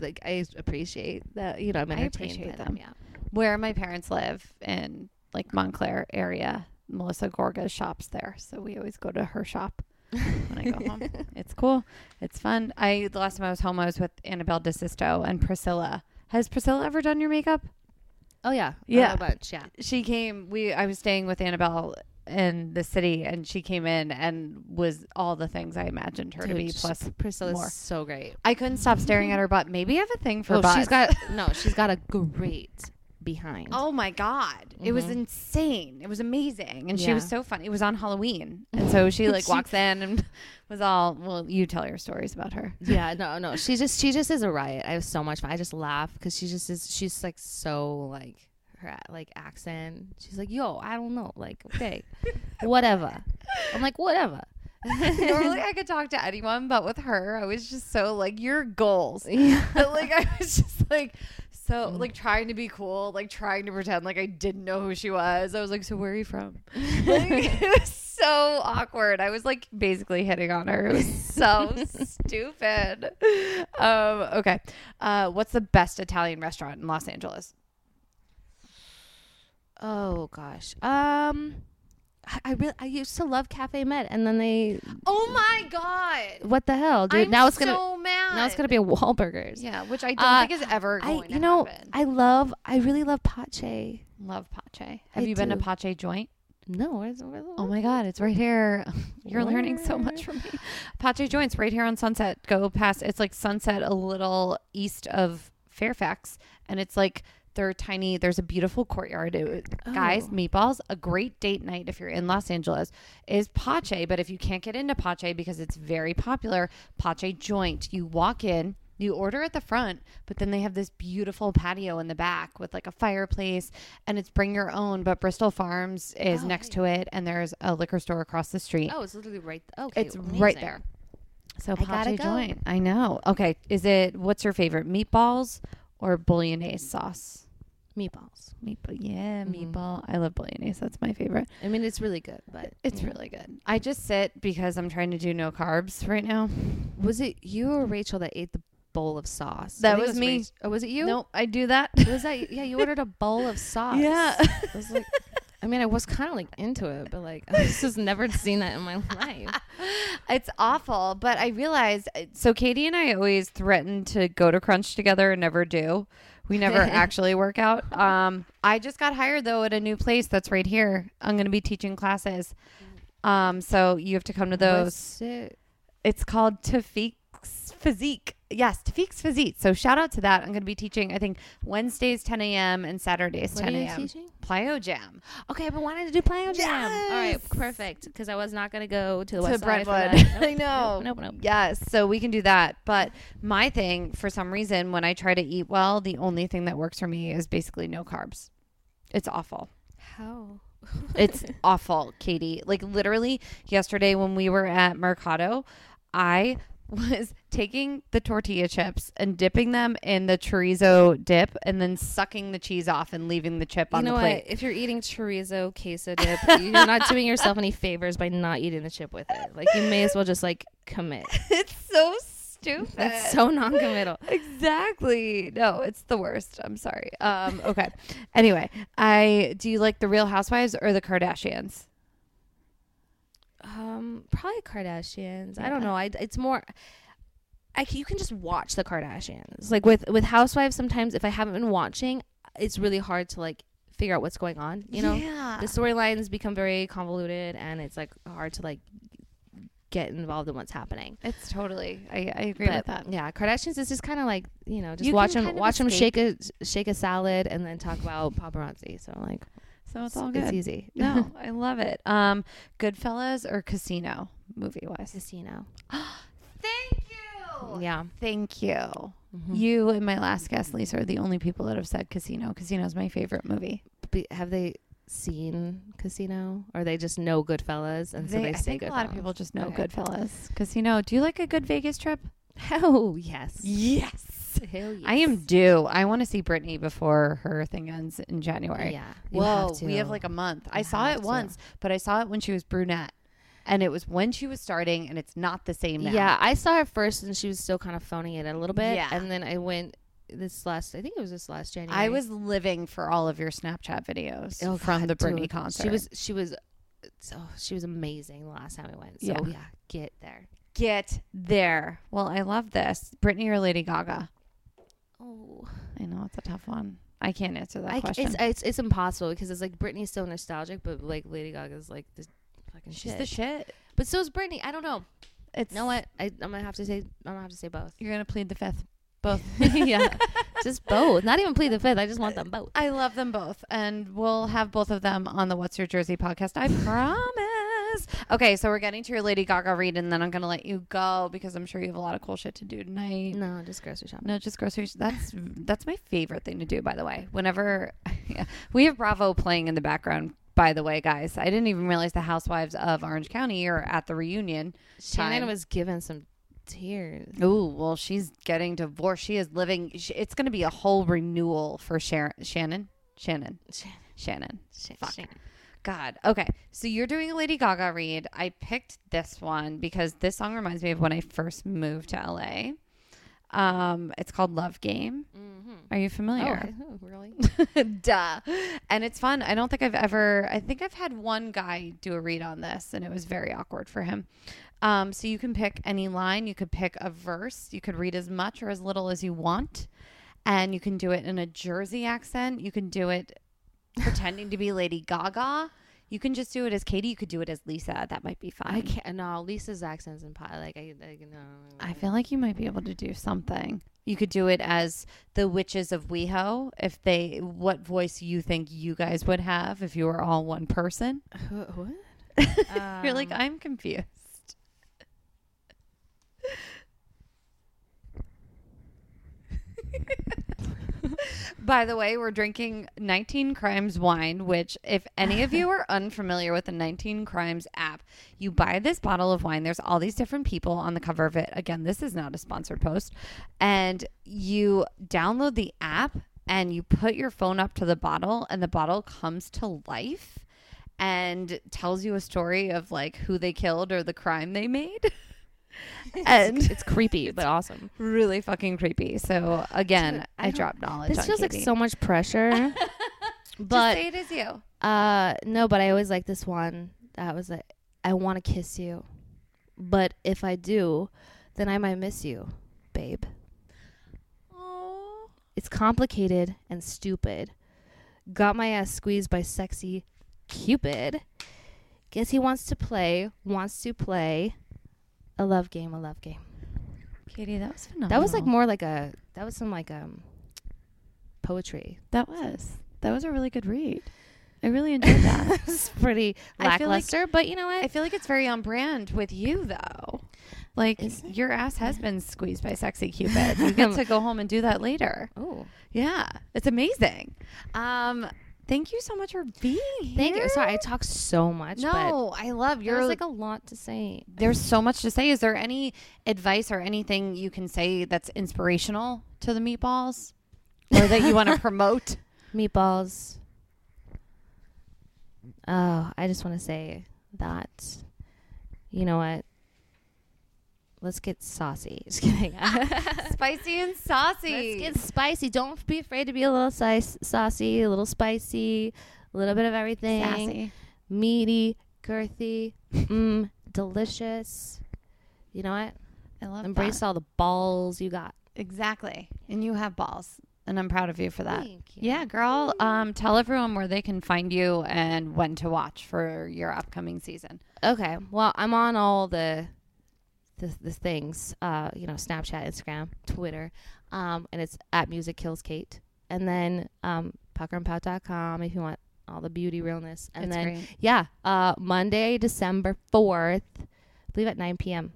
like I appreciate that. You know, I'm I entertained appreciate by them. Yeah. Where my parents live in like Montclair area, Melissa Gorga shops there, so we always go to her shop when I go home. It's cool. It's fun. I the last time I was home, I was with Annabelle DeSisto and Priscilla. Has Priscilla ever done your makeup? Oh yeah. Yeah. A bunch. Yeah. She came. We I was staying with Annabelle in the city, and she came in and was all the things I imagined her to be. Plus, Priscilla's more. so great. I couldn't stop staring at her butt. Maybe I have a thing for oh, butts. she's got no. She's got a great behind. Oh my god! It was Mhm. insane. It was amazing, and she was so funny. It was on Halloween, and so she like She- walks in and was all. Well, you tell your stories about her. yeah, no, no. She just she just is a riot. I have so much fun. I just laugh because she just is. She's like so like her like accent. She's like, yo, I don't know, like okay, whatever. I'm like whatever. Normally, I could talk to anyone, but with her, I was just so like your goals. yeah. But like I was just like so like trying to be cool, like trying to pretend like I didn't know who she was. I was like, "So where are you from?" Like, it was so awkward. I was like basically hitting on her. It was so stupid. Um, okay, uh, what's the best Italian restaurant in Los Angeles? Oh gosh. Um, I, I really I used to love Cafe Med, and then they Oh my god! what the hell, dude? I'm now it's gonna so mad. now it's gonna be a Wahlburgers. yeah, which I don't Uh, think is ever I you know happen. I love I really love Pace. love Pace. Have I you been to do. Pace Joint? No, where's, where's Oh my God, it's right here. You're learning so much from me. Pace Joints, right here on Sunset. Go past, it's like Sunset a little east of Fairfax. And it's like, they're tiny. There's a beautiful courtyard. It- Guys, Oh. meatballs, a great date night if you're in Los Angeles is Pace. But if you can't get into Pace because it's very popular, Pace Joint, you walk in, you order at the front, but then they have this beautiful patio in the back with like a fireplace and it's bring your own. But Bristol Farms is Oh, next right. to it and there's a liquor store across the street. Oh, it's literally right. Okay, it's right there. So I gotta go. Joint. I know. Okay. Is it, what's your favorite? Meatballs or bolognese sauce? Meatballs. Meatball. Yeah, Mhm. meatball. I love bolognese. That's my favorite. I mean, it's really good, but It's yeah. really good. I just sit because I'm trying to do no carbs right now. Was it you or Rachel that ate the bowl of sauce? That it was me. Rach- oh, was it you? Nope, I do that. Was that? Yeah, you ordered a bowl of sauce. Yeah. I was like, I mean, I was kind of like into it, but like, I just never seen that in my life. it's awful, but I realized so Katie and I always threaten to go to Crunch together and never do. We never actually work out. Um, I just got hired though at a new place that's right here. I'm going to be teaching classes. Um, so you have to come to those. It? It's called Tafik's Physique. Yes, Tafik's Physique. So shout out to that. I'm going to be teaching, I think, Wednesdays 10 a.m. and Saturdays What 10 are you a.m. teaching? Plyo Jam. Okay, I've been wanting to do Plyo Jam. All right, perfect. Because I was not gonna go to the To West Brentwood. that. I know. Nope, nope, nope. Yes, so we can do that. But my thing, for some reason, when I try to eat well, the only thing that works for me is basically no carbs. It's awful. How? It's awful, Katie. Like literally yesterday when we were at Mercado, I was taking the tortilla chips and dipping them in the chorizo dip and then sucking the cheese off and leaving the chip You on know the what? plate. If you're eating chorizo queso dip, you're not doing yourself any favors by not eating the chip with it. Like you may as well just like commit. it's so stupid. That's so non-committal. Exactly. No, it's the worst. I'm sorry. Um, okay. anyway, I do you like the Real Housewives or the Kardashians? Um, probably Kardashians. I don't know. I it's more. I c- you can just watch the Kardashians. Like with with Housewives, sometimes if I haven't been watching, it's really hard to like figure out what's going on. You know, yeah. the storylines become very convoluted, and it's like hard to like get involved in what's happening. it's totally. I, I agree But with that. yeah, Kardashians is just kind of like you know just You watch them watch them shake a shake a salad and then talk about paparazzi. So like So it's all good. It's easy. no, I love it. Um, Goodfellas or Casino, movie wise. casino. Thank you. Yeah. Thank you. Mhm. You and my last guest, Lisa, are the only people that have said Casino. Casino is my favorite movie. Be- have they seen Casino, or they just know Goodfellas, and so They- they I say think a lot of people just know Okay. Goodfellas. Casino. Do you like a good Vegas trip? Oh yes, Yes. hell yes. I am due. I want to see Britney before her thing ends in January. Yeah. you Whoa, have we have like a month. I saw it to. once, but I saw it when she was brunette. And it was when she was starting, and it's not the same now. Yeah, I saw her first, and she was still kind of phoning it a little bit. Yeah. and then I went this last. I think it was this last January. I was living for all of your Snapchat videos Oh, from God, the Britney dude. concert. She was she was so she was amazing the last time we went. So Yeah. yeah, get there. get there. Well, I love this. Britney or Lady Gaga? Oh, I know it's a tough one. I can't answer that I, question. it's it's it's impossible because it's like Britney's so nostalgic, but like Lady Gaga's like this fucking She's shit. the shit. but so is Britney. I don't know. It's You know what? I, I'm gonna have to say. I'm gonna have to say both. You're gonna plead the fifth. Both. yeah, just both. Not even plead the fifth. I just want them both. I love them both, and we'll have both of them on the What's Your Jersey podcast. I promise. Okay, so we're getting to your Lady Gaga read, and then I'm gonna let you go because I'm sure you have a lot of cool shit to do tonight. No, just grocery shopping. No, just groceries. That's that's my favorite thing to do. By the way, whenever yeah, we have Bravo playing in the background. By the way, guys, I didn't even realize the Housewives of Orange County are at the reunion. Shannon time. was given some tears. Oh well, she's getting divorced. She is living. sh- It's going to be a whole renewal for Sharon, Shannon. Shannon. Shannon. Shannon. Sh- Fuck. Shannon. God. Okay. So you're doing a Lady Gaga read. I picked this one because this song reminds me of when I first moved to LA. Um, it's called Love Game. Mm-hmm. Are you familiar? oh, really? Duh. And it's fun. I don't think I've ever, I think I've had one guy do a read on this and it was very awkward for him. Um, so you can pick any line, you could pick a verse, you could read as much or as little as you want. And you can do it in a Jersey accent. You can do it pretending to be Lady Gaga. You can just do it as Katie. You could do it as Lisa. That might be fine. I can't. No, Lisa's accents and pie. Like I, I no. I feel like you might be able to do something. You could do it as the witches of WeHo. If they, what voice you think you guys would have if you were all one person? what? You're like, Um, I'm confused. By the way, we're drinking 19 Crimes wine, which, if any of you are unfamiliar with the 19 Crimes app, you buy this bottle of wine. There's all these different people on the cover of it. Again, this is not a sponsored post. And you download the app and you put your phone up to the bottle, and the bottle comes to life and tells you a story of like who they killed or the crime they made. and it's creepy but awesome. really fucking creepy. So again, I I, dropped knowledge. This feels like so much pressure. But say it is you. uh, no, but I always like this one. That was like, I want to kiss you, but if I do, then I might miss you, babe. Oh, It's complicated and stupid. Got my ass squeezed by sexy Cupid. Guess he wants to play, wants to play a love game, a love game. Katie, that was phenomenal. That was like more like a that was some like um poetry. That was that was a really good read. I really enjoyed that. it's pretty feel like- lackluster, but you know what? I feel like it's very on brand with you, though. Like your ass has been squeezed by sexy Cupid. You get to go home and do that later. oh, Yeah, it's amazing. Um, thank you so much for being here. thank you. Sorry, I talk so much. but No, I love you. there's like a lot to say. there's so much to say. Is there any advice or anything you can say that's inspirational to the meatballs or that you want to promote? Meatballs. Oh, I just want to say that. You know what? Let's get saucy. Just kidding. Spicy and saucy. Let's get spicy. Don't be afraid to be a little sice, saucy, a little spicy, a little bit of everything. sassy. Meaty, girthy, mm, delicious. You know what? I love Embrace that. all the balls you got. Exactly. And you have balls. And I'm proud of you for that. Thank you. Yeah, girl. Um, tell everyone where they can find you and when to watch for your upcoming season. Okay. Well, I'm on all the the, the things. Uh, you know, Snapchat, Instagram, Twitter, um, and it's at Music Kills Kate. And then um, puckerandpout.com if you want all the beauty realness. And then great. yeah, uh, Monday, December fourth, I believe at 9 p.m.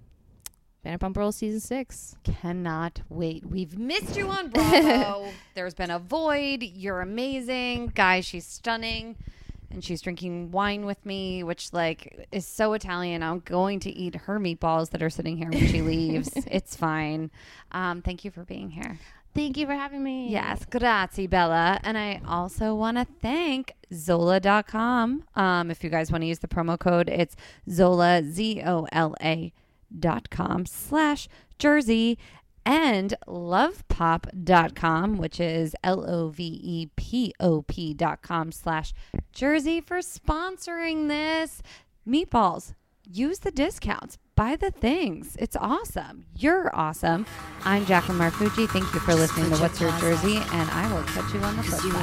Vanderpump Rules season six. Cannot wait. We've missed you on Bravo. There's been a void. You're amazing. Guys, she's stunning. And she's drinking wine with me, which like is so Italian. I'm going to eat her meatballs that are sitting here when she leaves. it's fine. Um, thank you for being here. Thank you for having me. Yes, grazie, Bella. And I also want to thank Zola.com. Um, if you guys want to use the promo code, it's Zola, Z O L A dot com slash Jersey and lovepop.com, which is L O V E P O P dot com slash Jersey for sponsoring this. Meatballs, use the discounts, buy the things. It's awesome. You're awesome. I'm Jacqueline Marfucci. Thank you for listening to What's Your Jersey, and I will catch you on the flip Cause you were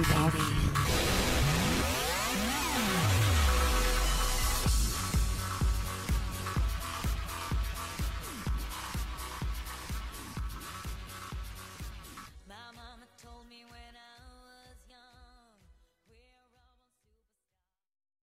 side.